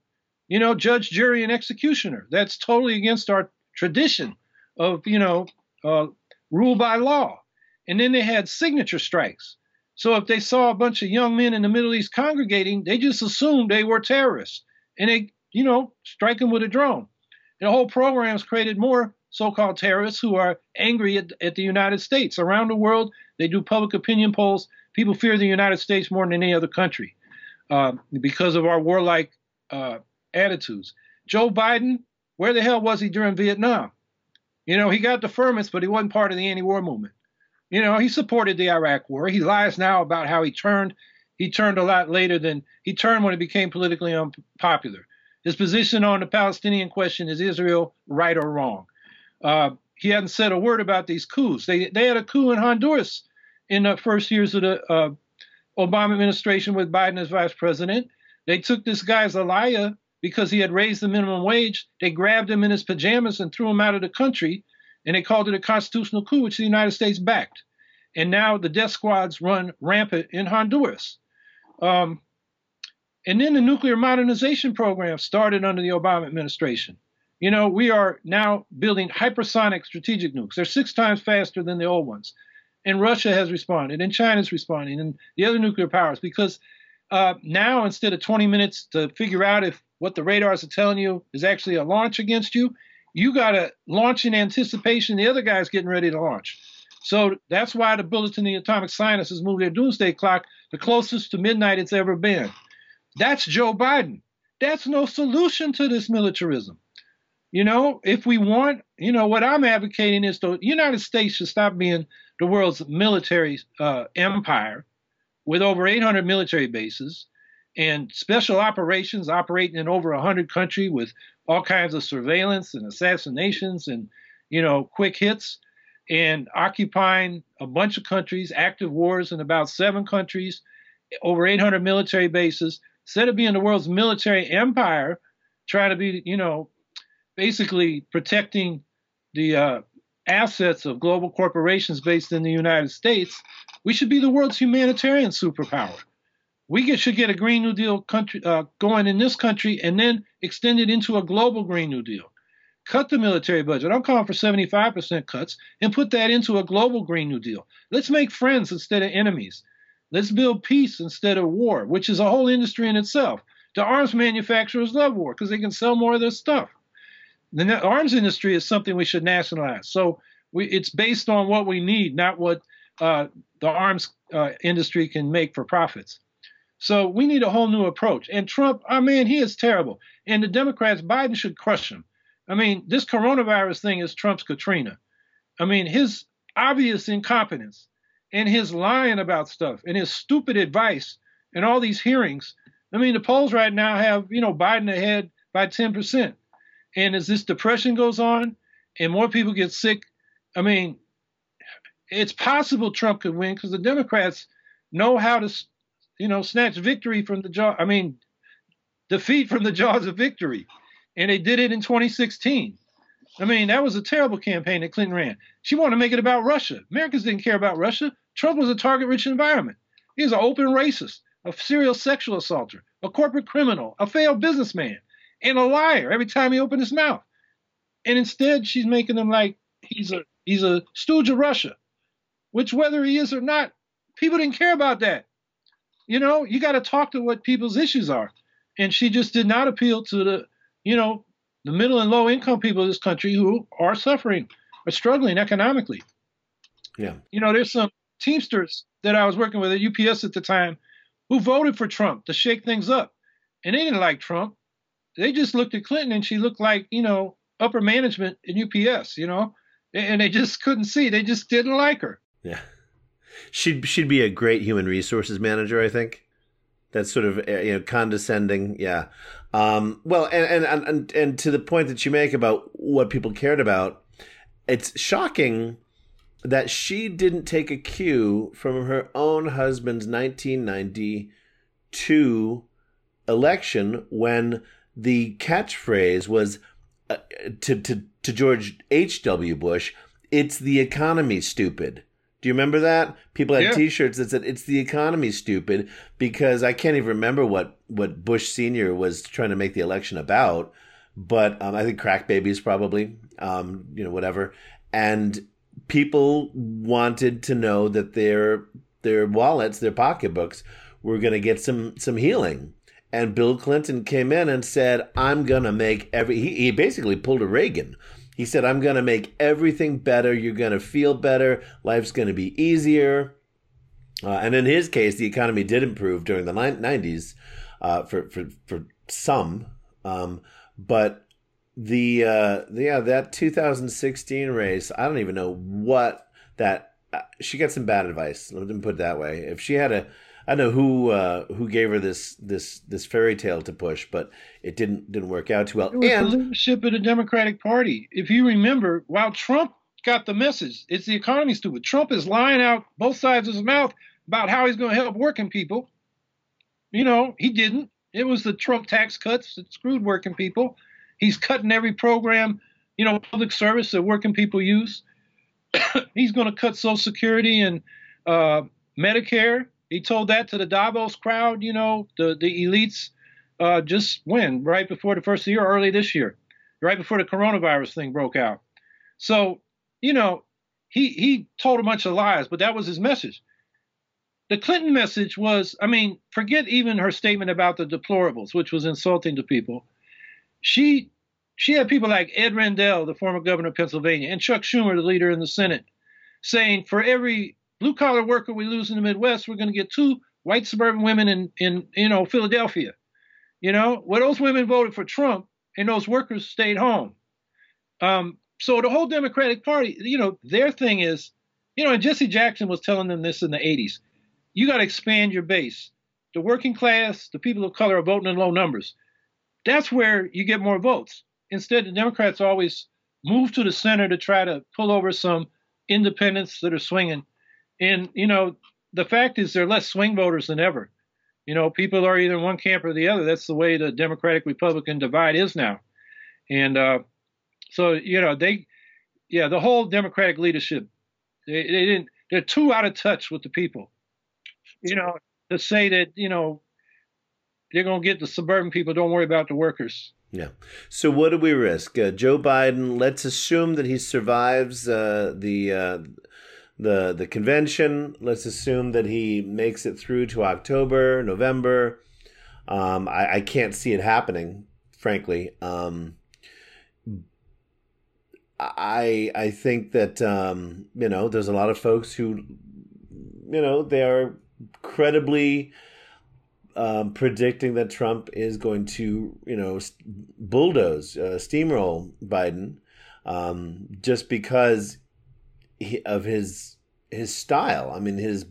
You know, judge, jury, and executioner. That's totally against our tradition of, you know, uh, rule by law. And then they had signature strikes. So if they saw a bunch of young men in the Middle East congregating, they just assumed they were terrorists. And they, you know, strike them with a drone. And the whole program has created more so-called terrorists who are angry at, at, the United States. Around the world, they do public opinion polls. People fear the United States more than any other country uh, because of our warlike uh, attitudes. Joe Biden, where the hell was he during Vietnam? You know, he got deferments, but he wasn't part of the anti-war movement. You know, he supported the Iraq War. He lies now about how he turned. He turned a lot later than he turned when it became politically unpopular. His position on the Palestinian question is Israel right or wrong? Uh, he hadn't said a word about these coups. They they had a coup in Honduras in the first years of the uh, Obama administration with Biden as vice president. They took this guy Zelaya because he had raised the minimum wage. They grabbed him in his pajamas and threw him out of the country, and they called it a constitutional coup, which the United States backed. And now the death squads run rampant in Honduras. Um, and then the nuclear modernization program started under the Obama administration. You know, we are now building hypersonic strategic nukes. They're six times faster than the old ones. And Russia has responded, and China's responding, and the other nuclear powers, because uh, now instead of 20 minutes to figure out if what the radars are telling you is actually a launch against you, you got to launch in anticipation. The other guy's getting ready to launch. So that's why the Bulletin of the Atomic Scientists moved their doomsday clock the closest to midnight it's ever been. That's Joe Biden. That's no solution to this militarism. You know, if we want, you know, what I'm advocating is the United States should stop being the world's military uh, empire with over 800 military bases and special operations operating in over 100 countries with all kinds of surveillance and assassinations and, you know, quick hits and occupying a bunch of countries, active wars in about seven countries, over 800 military bases. Instead of being the world's military empire, trying to be, you know, basically protecting the uh, assets of global corporations based in the United States, we should be the world's humanitarian superpower. We get, should get a Green New Deal country uh, going in this country and then extend it into a global Green New Deal. Cut the military budget. I'm calling for 75% cuts and put that into a global Green New Deal. Let's make friends instead of enemies. Let's build peace instead of war, which is a whole industry in itself. The arms manufacturers love war because they can sell more of their stuff. The arms industry is something we should nationalize. So we, it's based on what we need, not what uh, the arms uh, industry can make for profits. So we need a whole new approach. And Trump, I mean, he is terrible. And the Democrats, Biden should crush him. I mean, this coronavirus thing is Trump's Katrina. I mean, his obvious incompetence and his lying about stuff and his stupid advice and all these hearings. I mean, the polls right now have, you know, Biden ahead by 10%. And as this depression goes on and more people get sick, I mean, it's possible Trump could win because the Democrats know how to, you know, snatch victory from the jaw. I mean, defeat from the jaws of victory, and they did it in 2016. I mean, that was a terrible campaign that Clinton ran. She wanted to make it about Russia. Americans didn't care about Russia. Trump was a target-rich environment. He was an open racist, a serial sexual assaulter, a corporate criminal, a failed businessman, and a liar every time he opened his mouth. And instead, she's making him like he's a he's a stooge of Russia which whether he is or not, people didn't care about that. You know, you got to talk to what people's issues are. And she just did not appeal to the, you know, the middle and low income people of this country who are suffering, are struggling economically. Yeah. You know, there's some Teamsters that I was working with at UPS at the time who voted for Trump to shake things up. And they didn't like Trump. They just looked at Clinton and she looked like, you know, upper management in UPS, you know, and they just couldn't see. They just didn't like her. Yeah. She'd she'd be a great human resources manager, I think. That's sort of eh, you know condescending, yeah. Um, well, and, and and and to the point that you make about what people cared about, it's shocking that she didn't take a cue from her own husband's 1992 election when the catchphrase was uh, to to to George H. W. Bush, "It's the economy, stupid." Do you remember that? People had yeah. T-shirts that said "It's the economy, stupid," because I can't even remember what what Bush Senior was trying to make the election about. But um, I think crack babies probably, um, you know, whatever. And people wanted to know that their their wallets, their pocketbooks, were going to get some some healing. And Bill Clinton came in and said, "I'm to make every." He, he basically pulled a Reagan he said, I'm to make everything better. You're to feel better. Life's to be easier. Uh, and in his case, the economy did improve during the 90s uh, for, for, for some. Um, but the, uh, yeah, that 2016 race, I don't even know what that, uh, she got some bad advice. Let me put it that way. If she had a, I know who uh, who gave her this this this fairy tale to push, but it didn't didn't work out too well. It was and the leadership of the Democratic Party. If you remember, while Trump got the message, it's the economy stupid. Trump is lying out both sides of his mouth about how he's going to help working people. You know, he didn't. It was the Trump tax cuts that screwed working people. He's cutting every program, you know, public service that working people use. he's going to cut Social Security and uh, Medicare. He told that to the Davos crowd, you know, the, the elites uh, just when? Right before the first year, early this year, right before the coronavirus thing broke out. So, you know, he, he told a bunch of lies, but that was his message. The Clinton message was, I mean, forget even her statement about the deplorables, which was insulting to people. She she had people like Ed Rendell, the former governor of Pennsylvania, and Chuck Schumer, the leader in the Senate, saying for every blue collar worker we lose in the Midwest, we're going to get two white suburban women in, in you know Philadelphia. You know, well, those women voted for Trump and those workers stayed home. Um, so the whole Democratic Party, you know, their thing is, you know, and Jesse Jackson was telling them this in the 80s. You got to expand your base. The working class, the people of color are voting in low numbers. That's where you get more votes. Instead, the Democrats always move to the center to try to pull over some independents that are swinging and, you know, the fact is they're less swing voters than ever. You know, people are either in one camp or the other. That's the way the Democratic Republican divide is now. And uh, so, you know, they, yeah, the whole Democratic leadership, they, they didn't, they're too out of touch with the people. You know, to say that you know they're going to get the suburban people. Don't worry about the workers. Yeah. So what do we risk? Uh, Joe Biden. Let's assume that he survives uh, the uh, the the convention. Let's assume that he makes it through to October, November. Um, I, I, can't see it happening, frankly. Um, I I think that um, you know there's a lot of folks who you know they are credibly um, predicting that Trump is going to you know bulldoze uh, steamroll Biden um, just because of his his style. I mean his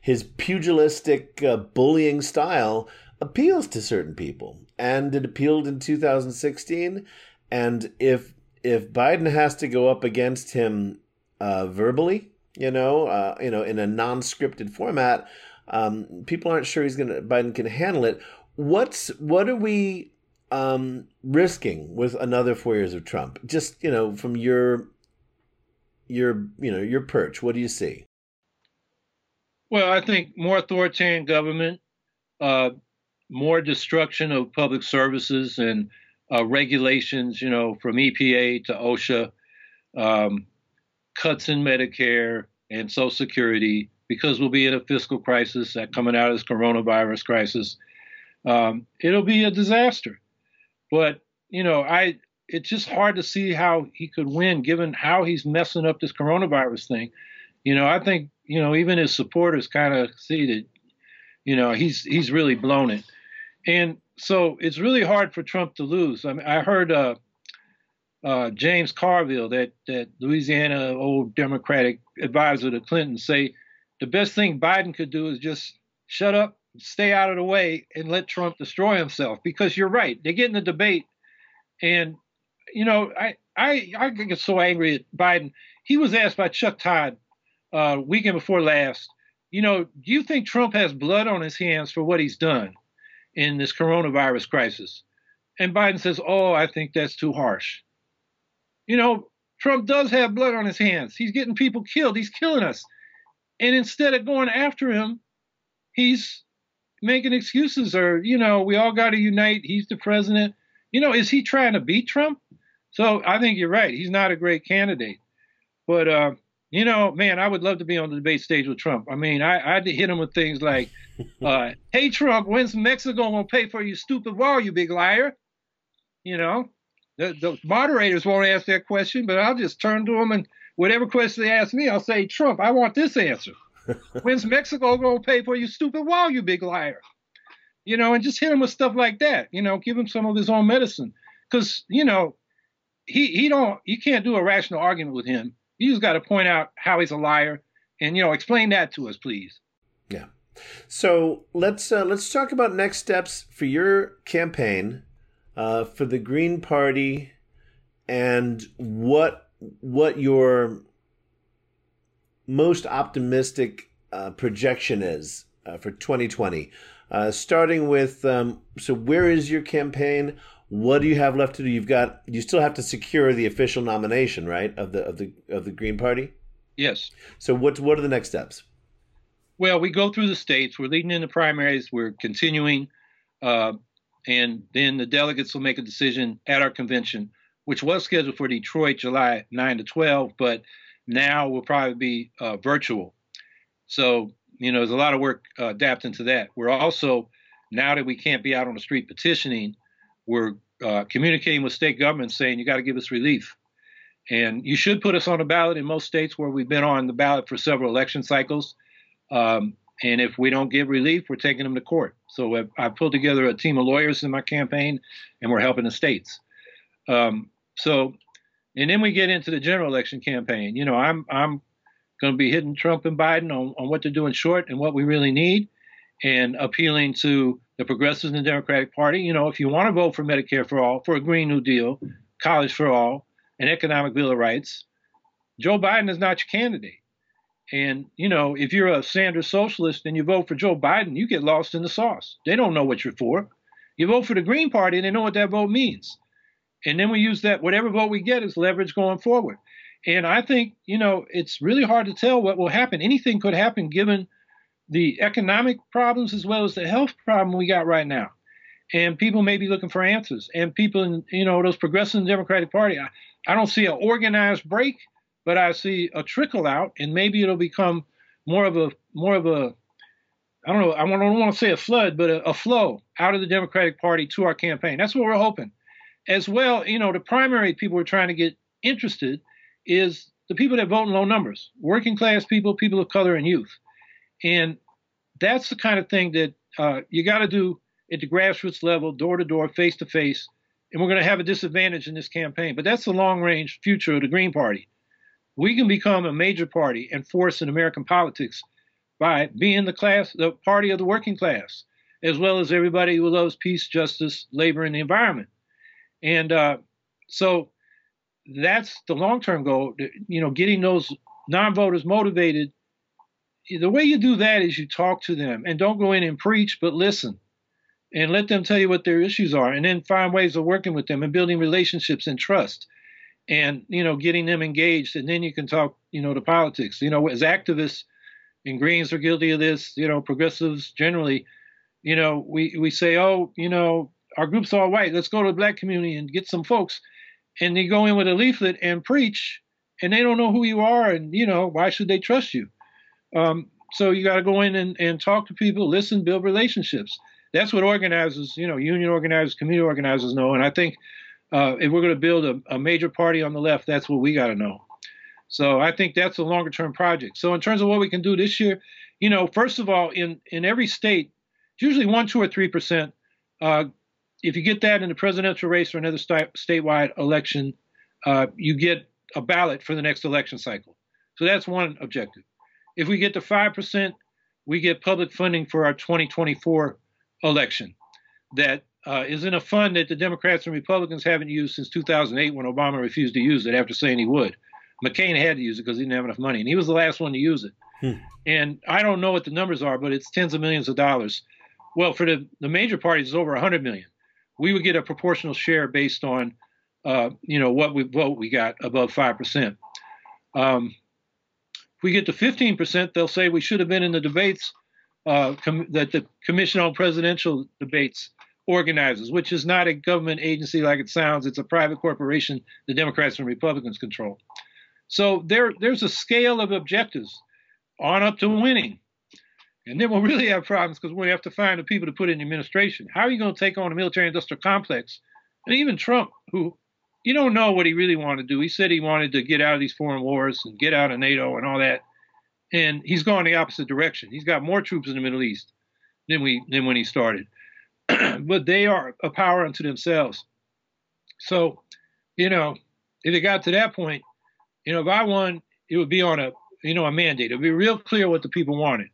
his pugilistic uh, bullying style appeals to certain people, and it appealed in 2016. And if if Biden has to go up against him uh, verbally, you know, uh, you know, in a non-scripted format, um, people aren't sure he's gonna Biden can handle it. What's what are we um, risking with another four years of Trump? Just you know, from your your you know your perch, what do you see? Well, I think more authoritarian government, uh, more destruction of public services and uh, regulations, you know, from EPA to OSHA, um, cuts in Medicare and Social Security because we'll be in a fiscal crisis that coming out of this coronavirus crisis. Um, it'll be a disaster. But you know, I it's just hard to see how he could win given how he's messing up this coronavirus thing. You know, I think you know even his supporters kind of see that you know he's he's really blown it, and so it's really hard for Trump to lose. I mean, I heard uh, uh, James Carville, that that Louisiana old Democratic advisor to Clinton, say the best thing Biden could do is just shut up, stay out of the way, and let Trump destroy himself. Because you're right, they get in the debate, and you know, I I I get so angry at Biden. He was asked by Chuck Todd uh, weekend before last. You know, do you think Trump has blood on his hands for what he's done? in this coronavirus crisis. And Biden says, Oh, I think that's too harsh. You know, Trump does have blood on his hands. He's getting people killed, he's killing us. And instead of going after him, he's making excuses or, you know, we all got to unite. He's the president. You know, is he trying to beat Trump? So I think you're right. He's not a great candidate. But, uh, you know, man, I would love to be on the debate stage with Trump. I mean, I, I'd hit him with things like, uh, "Hey, Trump, when's Mexico gonna pay for your stupid wall, you big liar?" You know, the, the moderators won't ask that question, but I'll just turn to them and whatever question they ask me, I'll say, "Trump, I want this answer. when's Mexico gonna pay for your stupid wall, you big liar?" You know, and just hit him with stuff like that. You know, give him some of his own medicine, because you know, he he don't you can't do a rational argument with him you just got to point out how he's a liar, and you know, explain that to us, please. Yeah. So let's uh, let's talk about next steps for your campaign uh, for the Green Party, and what what your most optimistic uh, projection is uh, for 2020. Uh, starting with um, so, where is your campaign? What do you have left to do? You've got you still have to secure the official nomination, right, of the of the of the Green Party. Yes. So what what are the next steps? Well, we go through the states. We're leading in the primaries. We're continuing, uh, and then the delegates will make a decision at our convention, which was scheduled for Detroit, July 9 to 12, but now will probably be uh, virtual. So you know, there's a lot of work uh, adapting to that. We're also now that we can't be out on the street petitioning, we're uh, communicating with state governments saying you got to give us relief. And you should put us on the ballot in most states where we've been on the ballot for several election cycles. Um, and if we don't give relief, we're taking them to court. So I've, I've, pulled together a team of lawyers in my campaign, and we're helping the states. Um, so, and then we get into the general election campaign. You know, I'm I'm going to be hitting Trump and Biden on, on what they're doing short and what we really need, and appealing to the progressives in the Democratic Party. You know, if you want to vote for Medicare for all, for a Green New Deal, college for all, an economic bill of rights, Joe Biden is not your candidate. And, you know, if you're a Sanders socialist and you vote for Joe Biden, you get lost in the sauce. They don't know what you're for. You vote for the Green Party and they know what that vote means. And then we use that, whatever vote we get is leverage going forward. And I think, you know, it's really hard to tell what will happen. Anything could happen given the economic problems as well as the health problem we got right now. And people may be looking for answers. And people in, you know, those progressive Democratic Party, I, I don't see an organized break, but I see a trickle out, and maybe it'll become more of a more of a I don't know, I don't want to say a flood, but a, a flow out of the Democratic Party to our campaign. That's what we're hoping. As well, you know, the primary people we're trying to get interested is the people that vote in low numbers, working class people, people of color, and youth. And that's the kind of thing that uh, you got to do at the grassroots level, door to door, face to face. And we're going to have a disadvantage in this campaign. But that's the long range future of the Green Party. We can become a major party and force in American politics by being the class, the party of the working class, as well as everybody who loves peace, justice, labor, and the environment. And uh, so that's the long-term goal. You know, getting those non-voters motivated. The way you do that is you talk to them and don't go in and preach, but listen and let them tell you what their issues are, and then find ways of working with them and building relationships and trust, and you know, getting them engaged, and then you can talk, you know, to politics. You know, as activists and Greens are guilty of this. You know, progressives generally, you know, we we say, oh, you know, our group's all white. Let's go to the black community and get some folks, and they go in with a leaflet and preach, and they don't know who you are, and you know, why should they trust you? Um, so you got to go in and, and talk to people, listen, build relationships. That's what organizers, you know, union organizers, community organizers know. And I think uh, if we're going to build a, a major party on the left, that's what we got to know. So I think that's a longer term project. So in terms of what we can do this year, you know, first of all, in in every state, it's usually one, two, or three percent. Uh, if you get that in the presidential race or another st- statewide election, uh, you get a ballot for the next election cycle. So that's one objective. If we get to five percent, we get public funding for our 2024 election. That uh, is in a fund that the Democrats and Republicans haven't used since 2008 when Obama refused to use it after saying he would. McCain had to use it because he didn't have enough money, and he was the last one to use it. Hmm. And I don't know what the numbers are, but it's tens of millions of dollars. Well, for the, the major parties, it's over 100 million. We would get a proportional share based on, uh, you know, what we vote we got above five percent. Um, if we get to 15 percent, they'll say we should have been in the debates uh, com- that the Commission on Presidential Debates organizes, which is not a government agency like it sounds. It's a private corporation the Democrats and Republicans control. So there, there's a scale of objectives on up to winning. And then we'll really have problems because we have to find the people to put in the administration. How are you going to take on a military industrial complex? And even Trump, who you don't know what he really wanted to do. He said he wanted to get out of these foreign wars and get out of NATO and all that. And he's gone the opposite direction. He's got more troops in the Middle East than we than when he started. but they are a power unto themselves. So, you know, if it got to that point, you know, if I won, it would be on a, you know, a mandate. It would be real clear what the people wanted.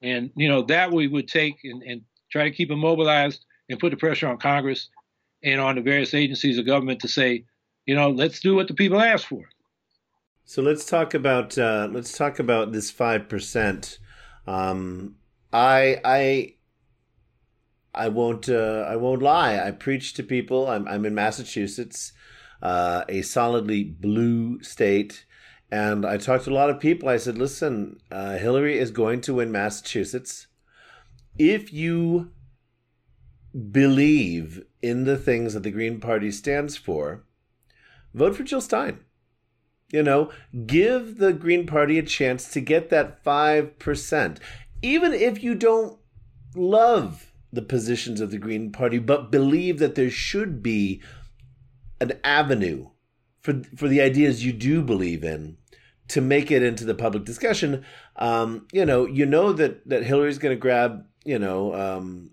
And, you know, that we would take and, and try to keep them mobilized and put the pressure on Congress and on the various agencies of government to say, you know, let's do what the people ask for. So let's talk about uh, let's talk about this five percent. Um, I I I won't uh, I won't lie. I preach to people. I'm I'm in Massachusetts uh, a solidly blue state. And I talked to a lot of people. I said, listen, uh, Hillary is going to win Massachusetts. If you believe in the things that the Green Party stands for, vote for Jill Stein. You know, give the Green Party a chance to get that 5%. Even if you don't love the positions of the Green Party, but believe that there should be an avenue for for the ideas you do believe in to make it into the public discussion. Um, you know, you know that that Hillary's going to grab you know um,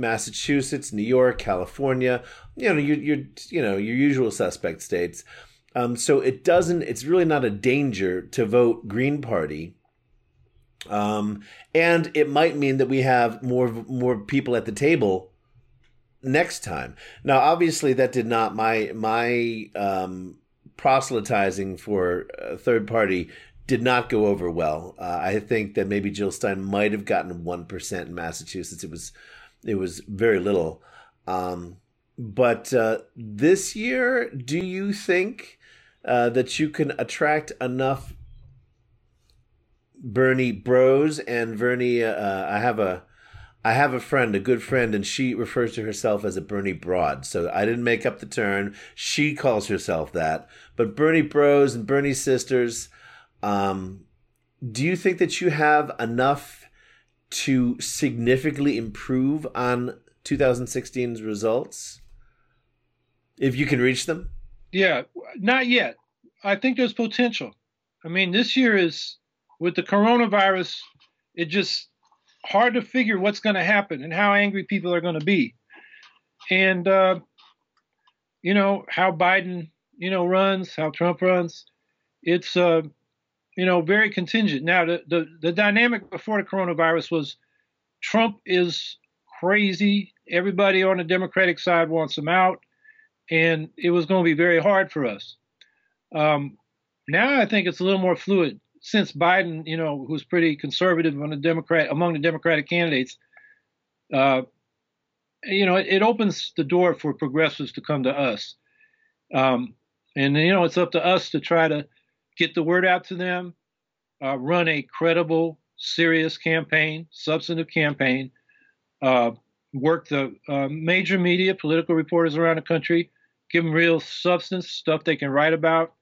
Massachusetts, New York, California. You know, your your you know your usual suspect states. Um, so it doesn't. It's really not a danger to vote Green Party. Um, and it might mean that we have more more people at the table next time. Now, obviously, that did not my my um, proselytizing for a third party did not go over well. Uh, I think that maybe Jill Stein might have gotten one percent in Massachusetts. It was it was very little. Um, but uh, this year, do you think uh, that you can attract enough Bernie Bros and Bernie. Uh, I have a I have a friend, a good friend, and she refers to herself as a Bernie Broad. So I didn't make up the term. She calls herself that. But Bernie Bros and Bernie Sisters, um, do you think that you have enough to significantly improve on 2016's results? If you can reach them? Yeah, not yet. I think there's potential. I mean, this year is with the coronavirus, it just hard to figure what's going to happen and how angry people are going to be. And, uh, you know, how Biden, you know, runs, how Trump runs. It's, uh, you know, very contingent. Now, the, the, the dynamic before the coronavirus was Trump is crazy. Everybody on the Democratic side wants him out. And it was going to be very hard for us. Um, now I think it's a little more fluid since Biden, you know, who's pretty conservative on the Democrat among the Democratic candidates, uh, you know, it, it, opens the door for progressives to come to us, um, and you know, it's up to us to try to get the word out to them, uh, run a credible, serious campaign, substantive campaign, uh, work the uh, major media, political reporters around the country, give them real substance stuff they can write about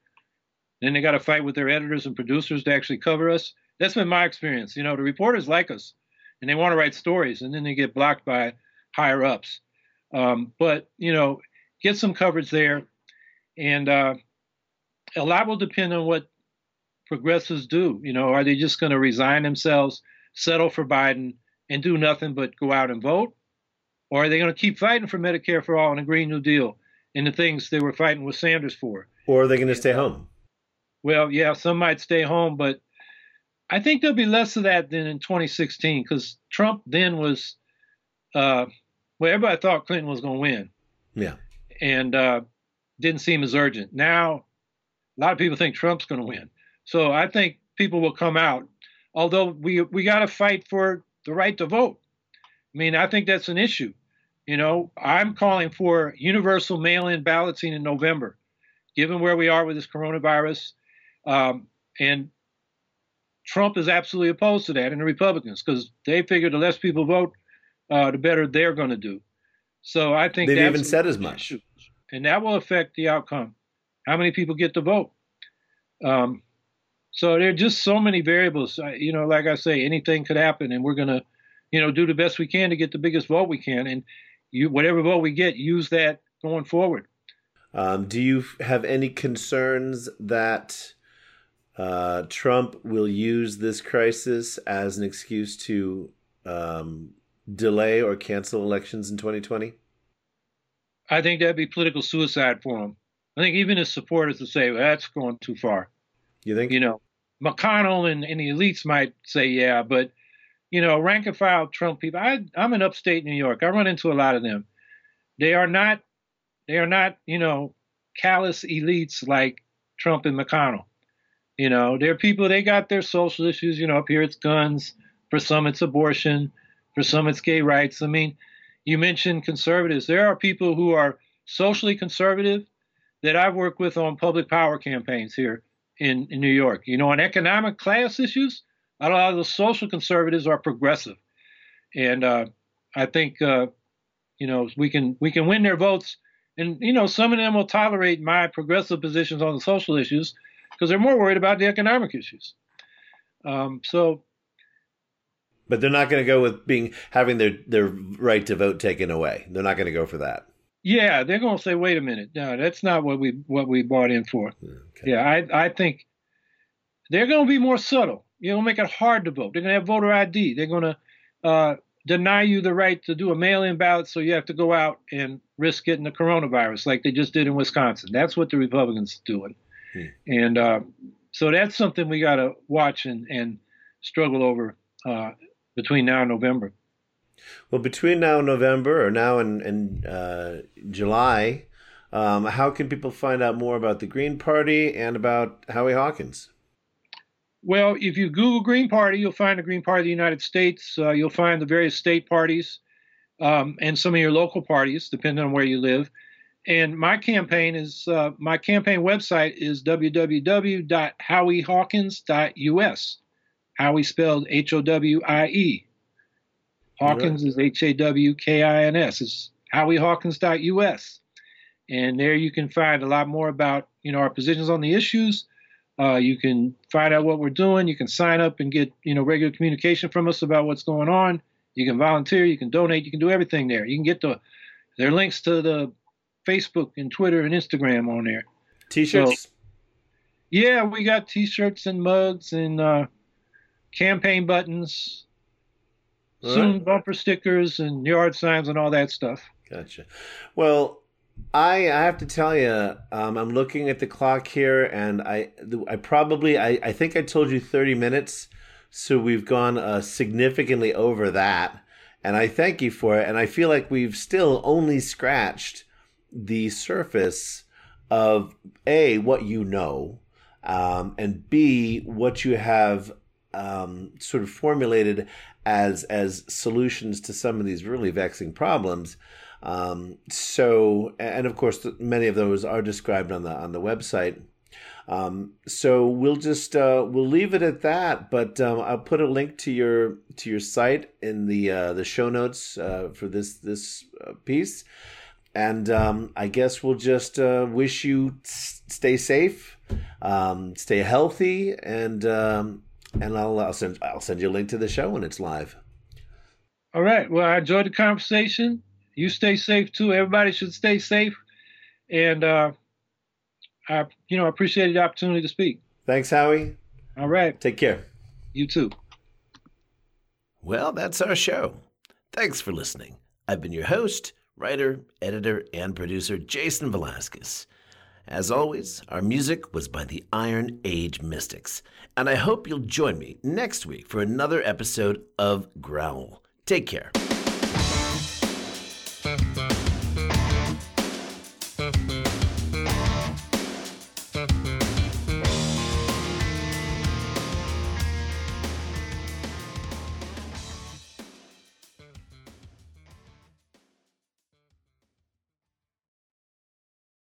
then they got to fight with their editors and producers to actually cover us. That's been my experience. You know, the reporters like us and they want to write stories and then they get blocked by higher ups. Um, but, you know, get some coverage there. And uh, a lot will depend on what progressives do. You know, are they just going to resign themselves, settle for Biden, and do nothing but go out and vote? Or are they going to keep fighting for Medicare for all and a Green New Deal and the things they were fighting with Sanders for? Or are they going to stay home? Well, yeah, some might stay home, but I think there'll be less of that than in 2016 because Trump then was, uh, well, everybody thought Clinton was going to win. Yeah. And uh, didn't seem as urgent. Now, a lot of people think Trump's going to win. So I think people will come out, although we we got to fight for the right to vote. I mean, I think that's an issue. You know, I'm calling for universal mail-in balloting in November, given where we are with this coronavirus um, and Trump is absolutely opposed to that, and the Republicans, because they figure the less people vote, uh, the better they're going to do. So I think they've even said as much, and that will affect the outcome. How many people get to vote? Um, so there are just so many variables. You know, like I say, anything could happen, and we're going to, you know, do the best we can to get the biggest vote we can, and you, whatever vote we get, use that going forward. Um, do you have any concerns that? Uh, Trump will use this crisis as an excuse to um, delay or cancel elections in 2020? I think that'd be political suicide for him. I think even his supporters would say well, that's going too far. You think? You know, McConnell and, and the elites might say yeah, but you know, rank and file Trump people. I, I'm in upstate New York. I run into a lot of them. They are not, they are not, you know, callous elites like Trump and McConnell. You know, they're people, they got their social issues. You know, up here it's guns. For some, it's abortion. For some, it's gay rights. I mean, you mentioned conservatives. There are people who are socially conservative that I've worked with on public power campaigns here in, in New York. You know, on economic class issues, a lot of the social conservatives are progressive. And uh, I think, uh, you know, we can we can win their votes. And, you know, some of them will tolerate my progressive positions on the social issues because they're more worried about the economic issues. Um, so, but they're not going to go with being having their their right to vote taken away. They're not going to go for that. Yeah, they're going to say, "Wait a minute, no, that's not what we what we bought in for." Okay. Yeah, I I think they're going to be more subtle. You know, make it hard to vote. They're going to have voter ID. They're going to uh, deny you the right to do a mail-in ballot, so you have to go out and risk getting the coronavirus, like they just did in Wisconsin. That's what the Republicans are doing. Hmm. And uh, so that's something we got to watch and, and struggle over uh, between now and November. Well, between now and November, or now and, and uh, July, um, how can people find out more about the Green Party and about Howie Hawkins? Well, if you Google Green Party, you'll find the Green Party of the United States. Uh, you'll find the various state parties um, and some of your local parties, depending on where you live. And my campaign is uh, my campaign website is www.howiehawkins.us. Howie spelled H O W I E. Hawkins right. is H A W K I N S. It's howiehawkins.us. And there you can find a lot more about, you know, our positions on the issues. Uh, you can find out what we're doing. You can sign up and get, you know, regular communication from us about what's going on. You can volunteer. You can donate. You can do everything there. You can get the, there are links to the Facebook and Twitter and Instagram on there. T-shirts. So, yeah, we got T-shirts and mugs and uh, campaign buttons. All soon right. bumper stickers and yard signs and all that stuff. Gotcha. Well, I I have to tell you, um, I'm looking at the clock here, and I I probably I, I think I told you 30 minutes, so we've gone uh, significantly over that, and I thank you for it. And I feel like we've still only scratched the surface of a what you know, um, and b what you have um, sort of formulated as as solutions to some of these really vexing problems. Um, so, and of course, many of those are described on the on the website. Um, so we'll just uh, we'll leave it at that. But um, I'll put a link to your to your site in the uh, the show notes uh, for this this uh, piece. And um, I guess we'll just uh, wish you stay safe, um, stay healthy, and um, and I'll, I'll send I'll send you a link to the show when it's live. All right. Well, I enjoyed the conversation. You stay safe too. Everybody should stay safe, and uh, I you know I appreciate the opportunity to speak. Thanks, Howie. All right. Take care. You too. Well, that's our show. Thanks for listening. I've been your host, writer, editor, and producer Jason Velasquez. As always, our music was by the Iron Age Mystics, and I hope you'll join me next week for another episode of Growl. Take care.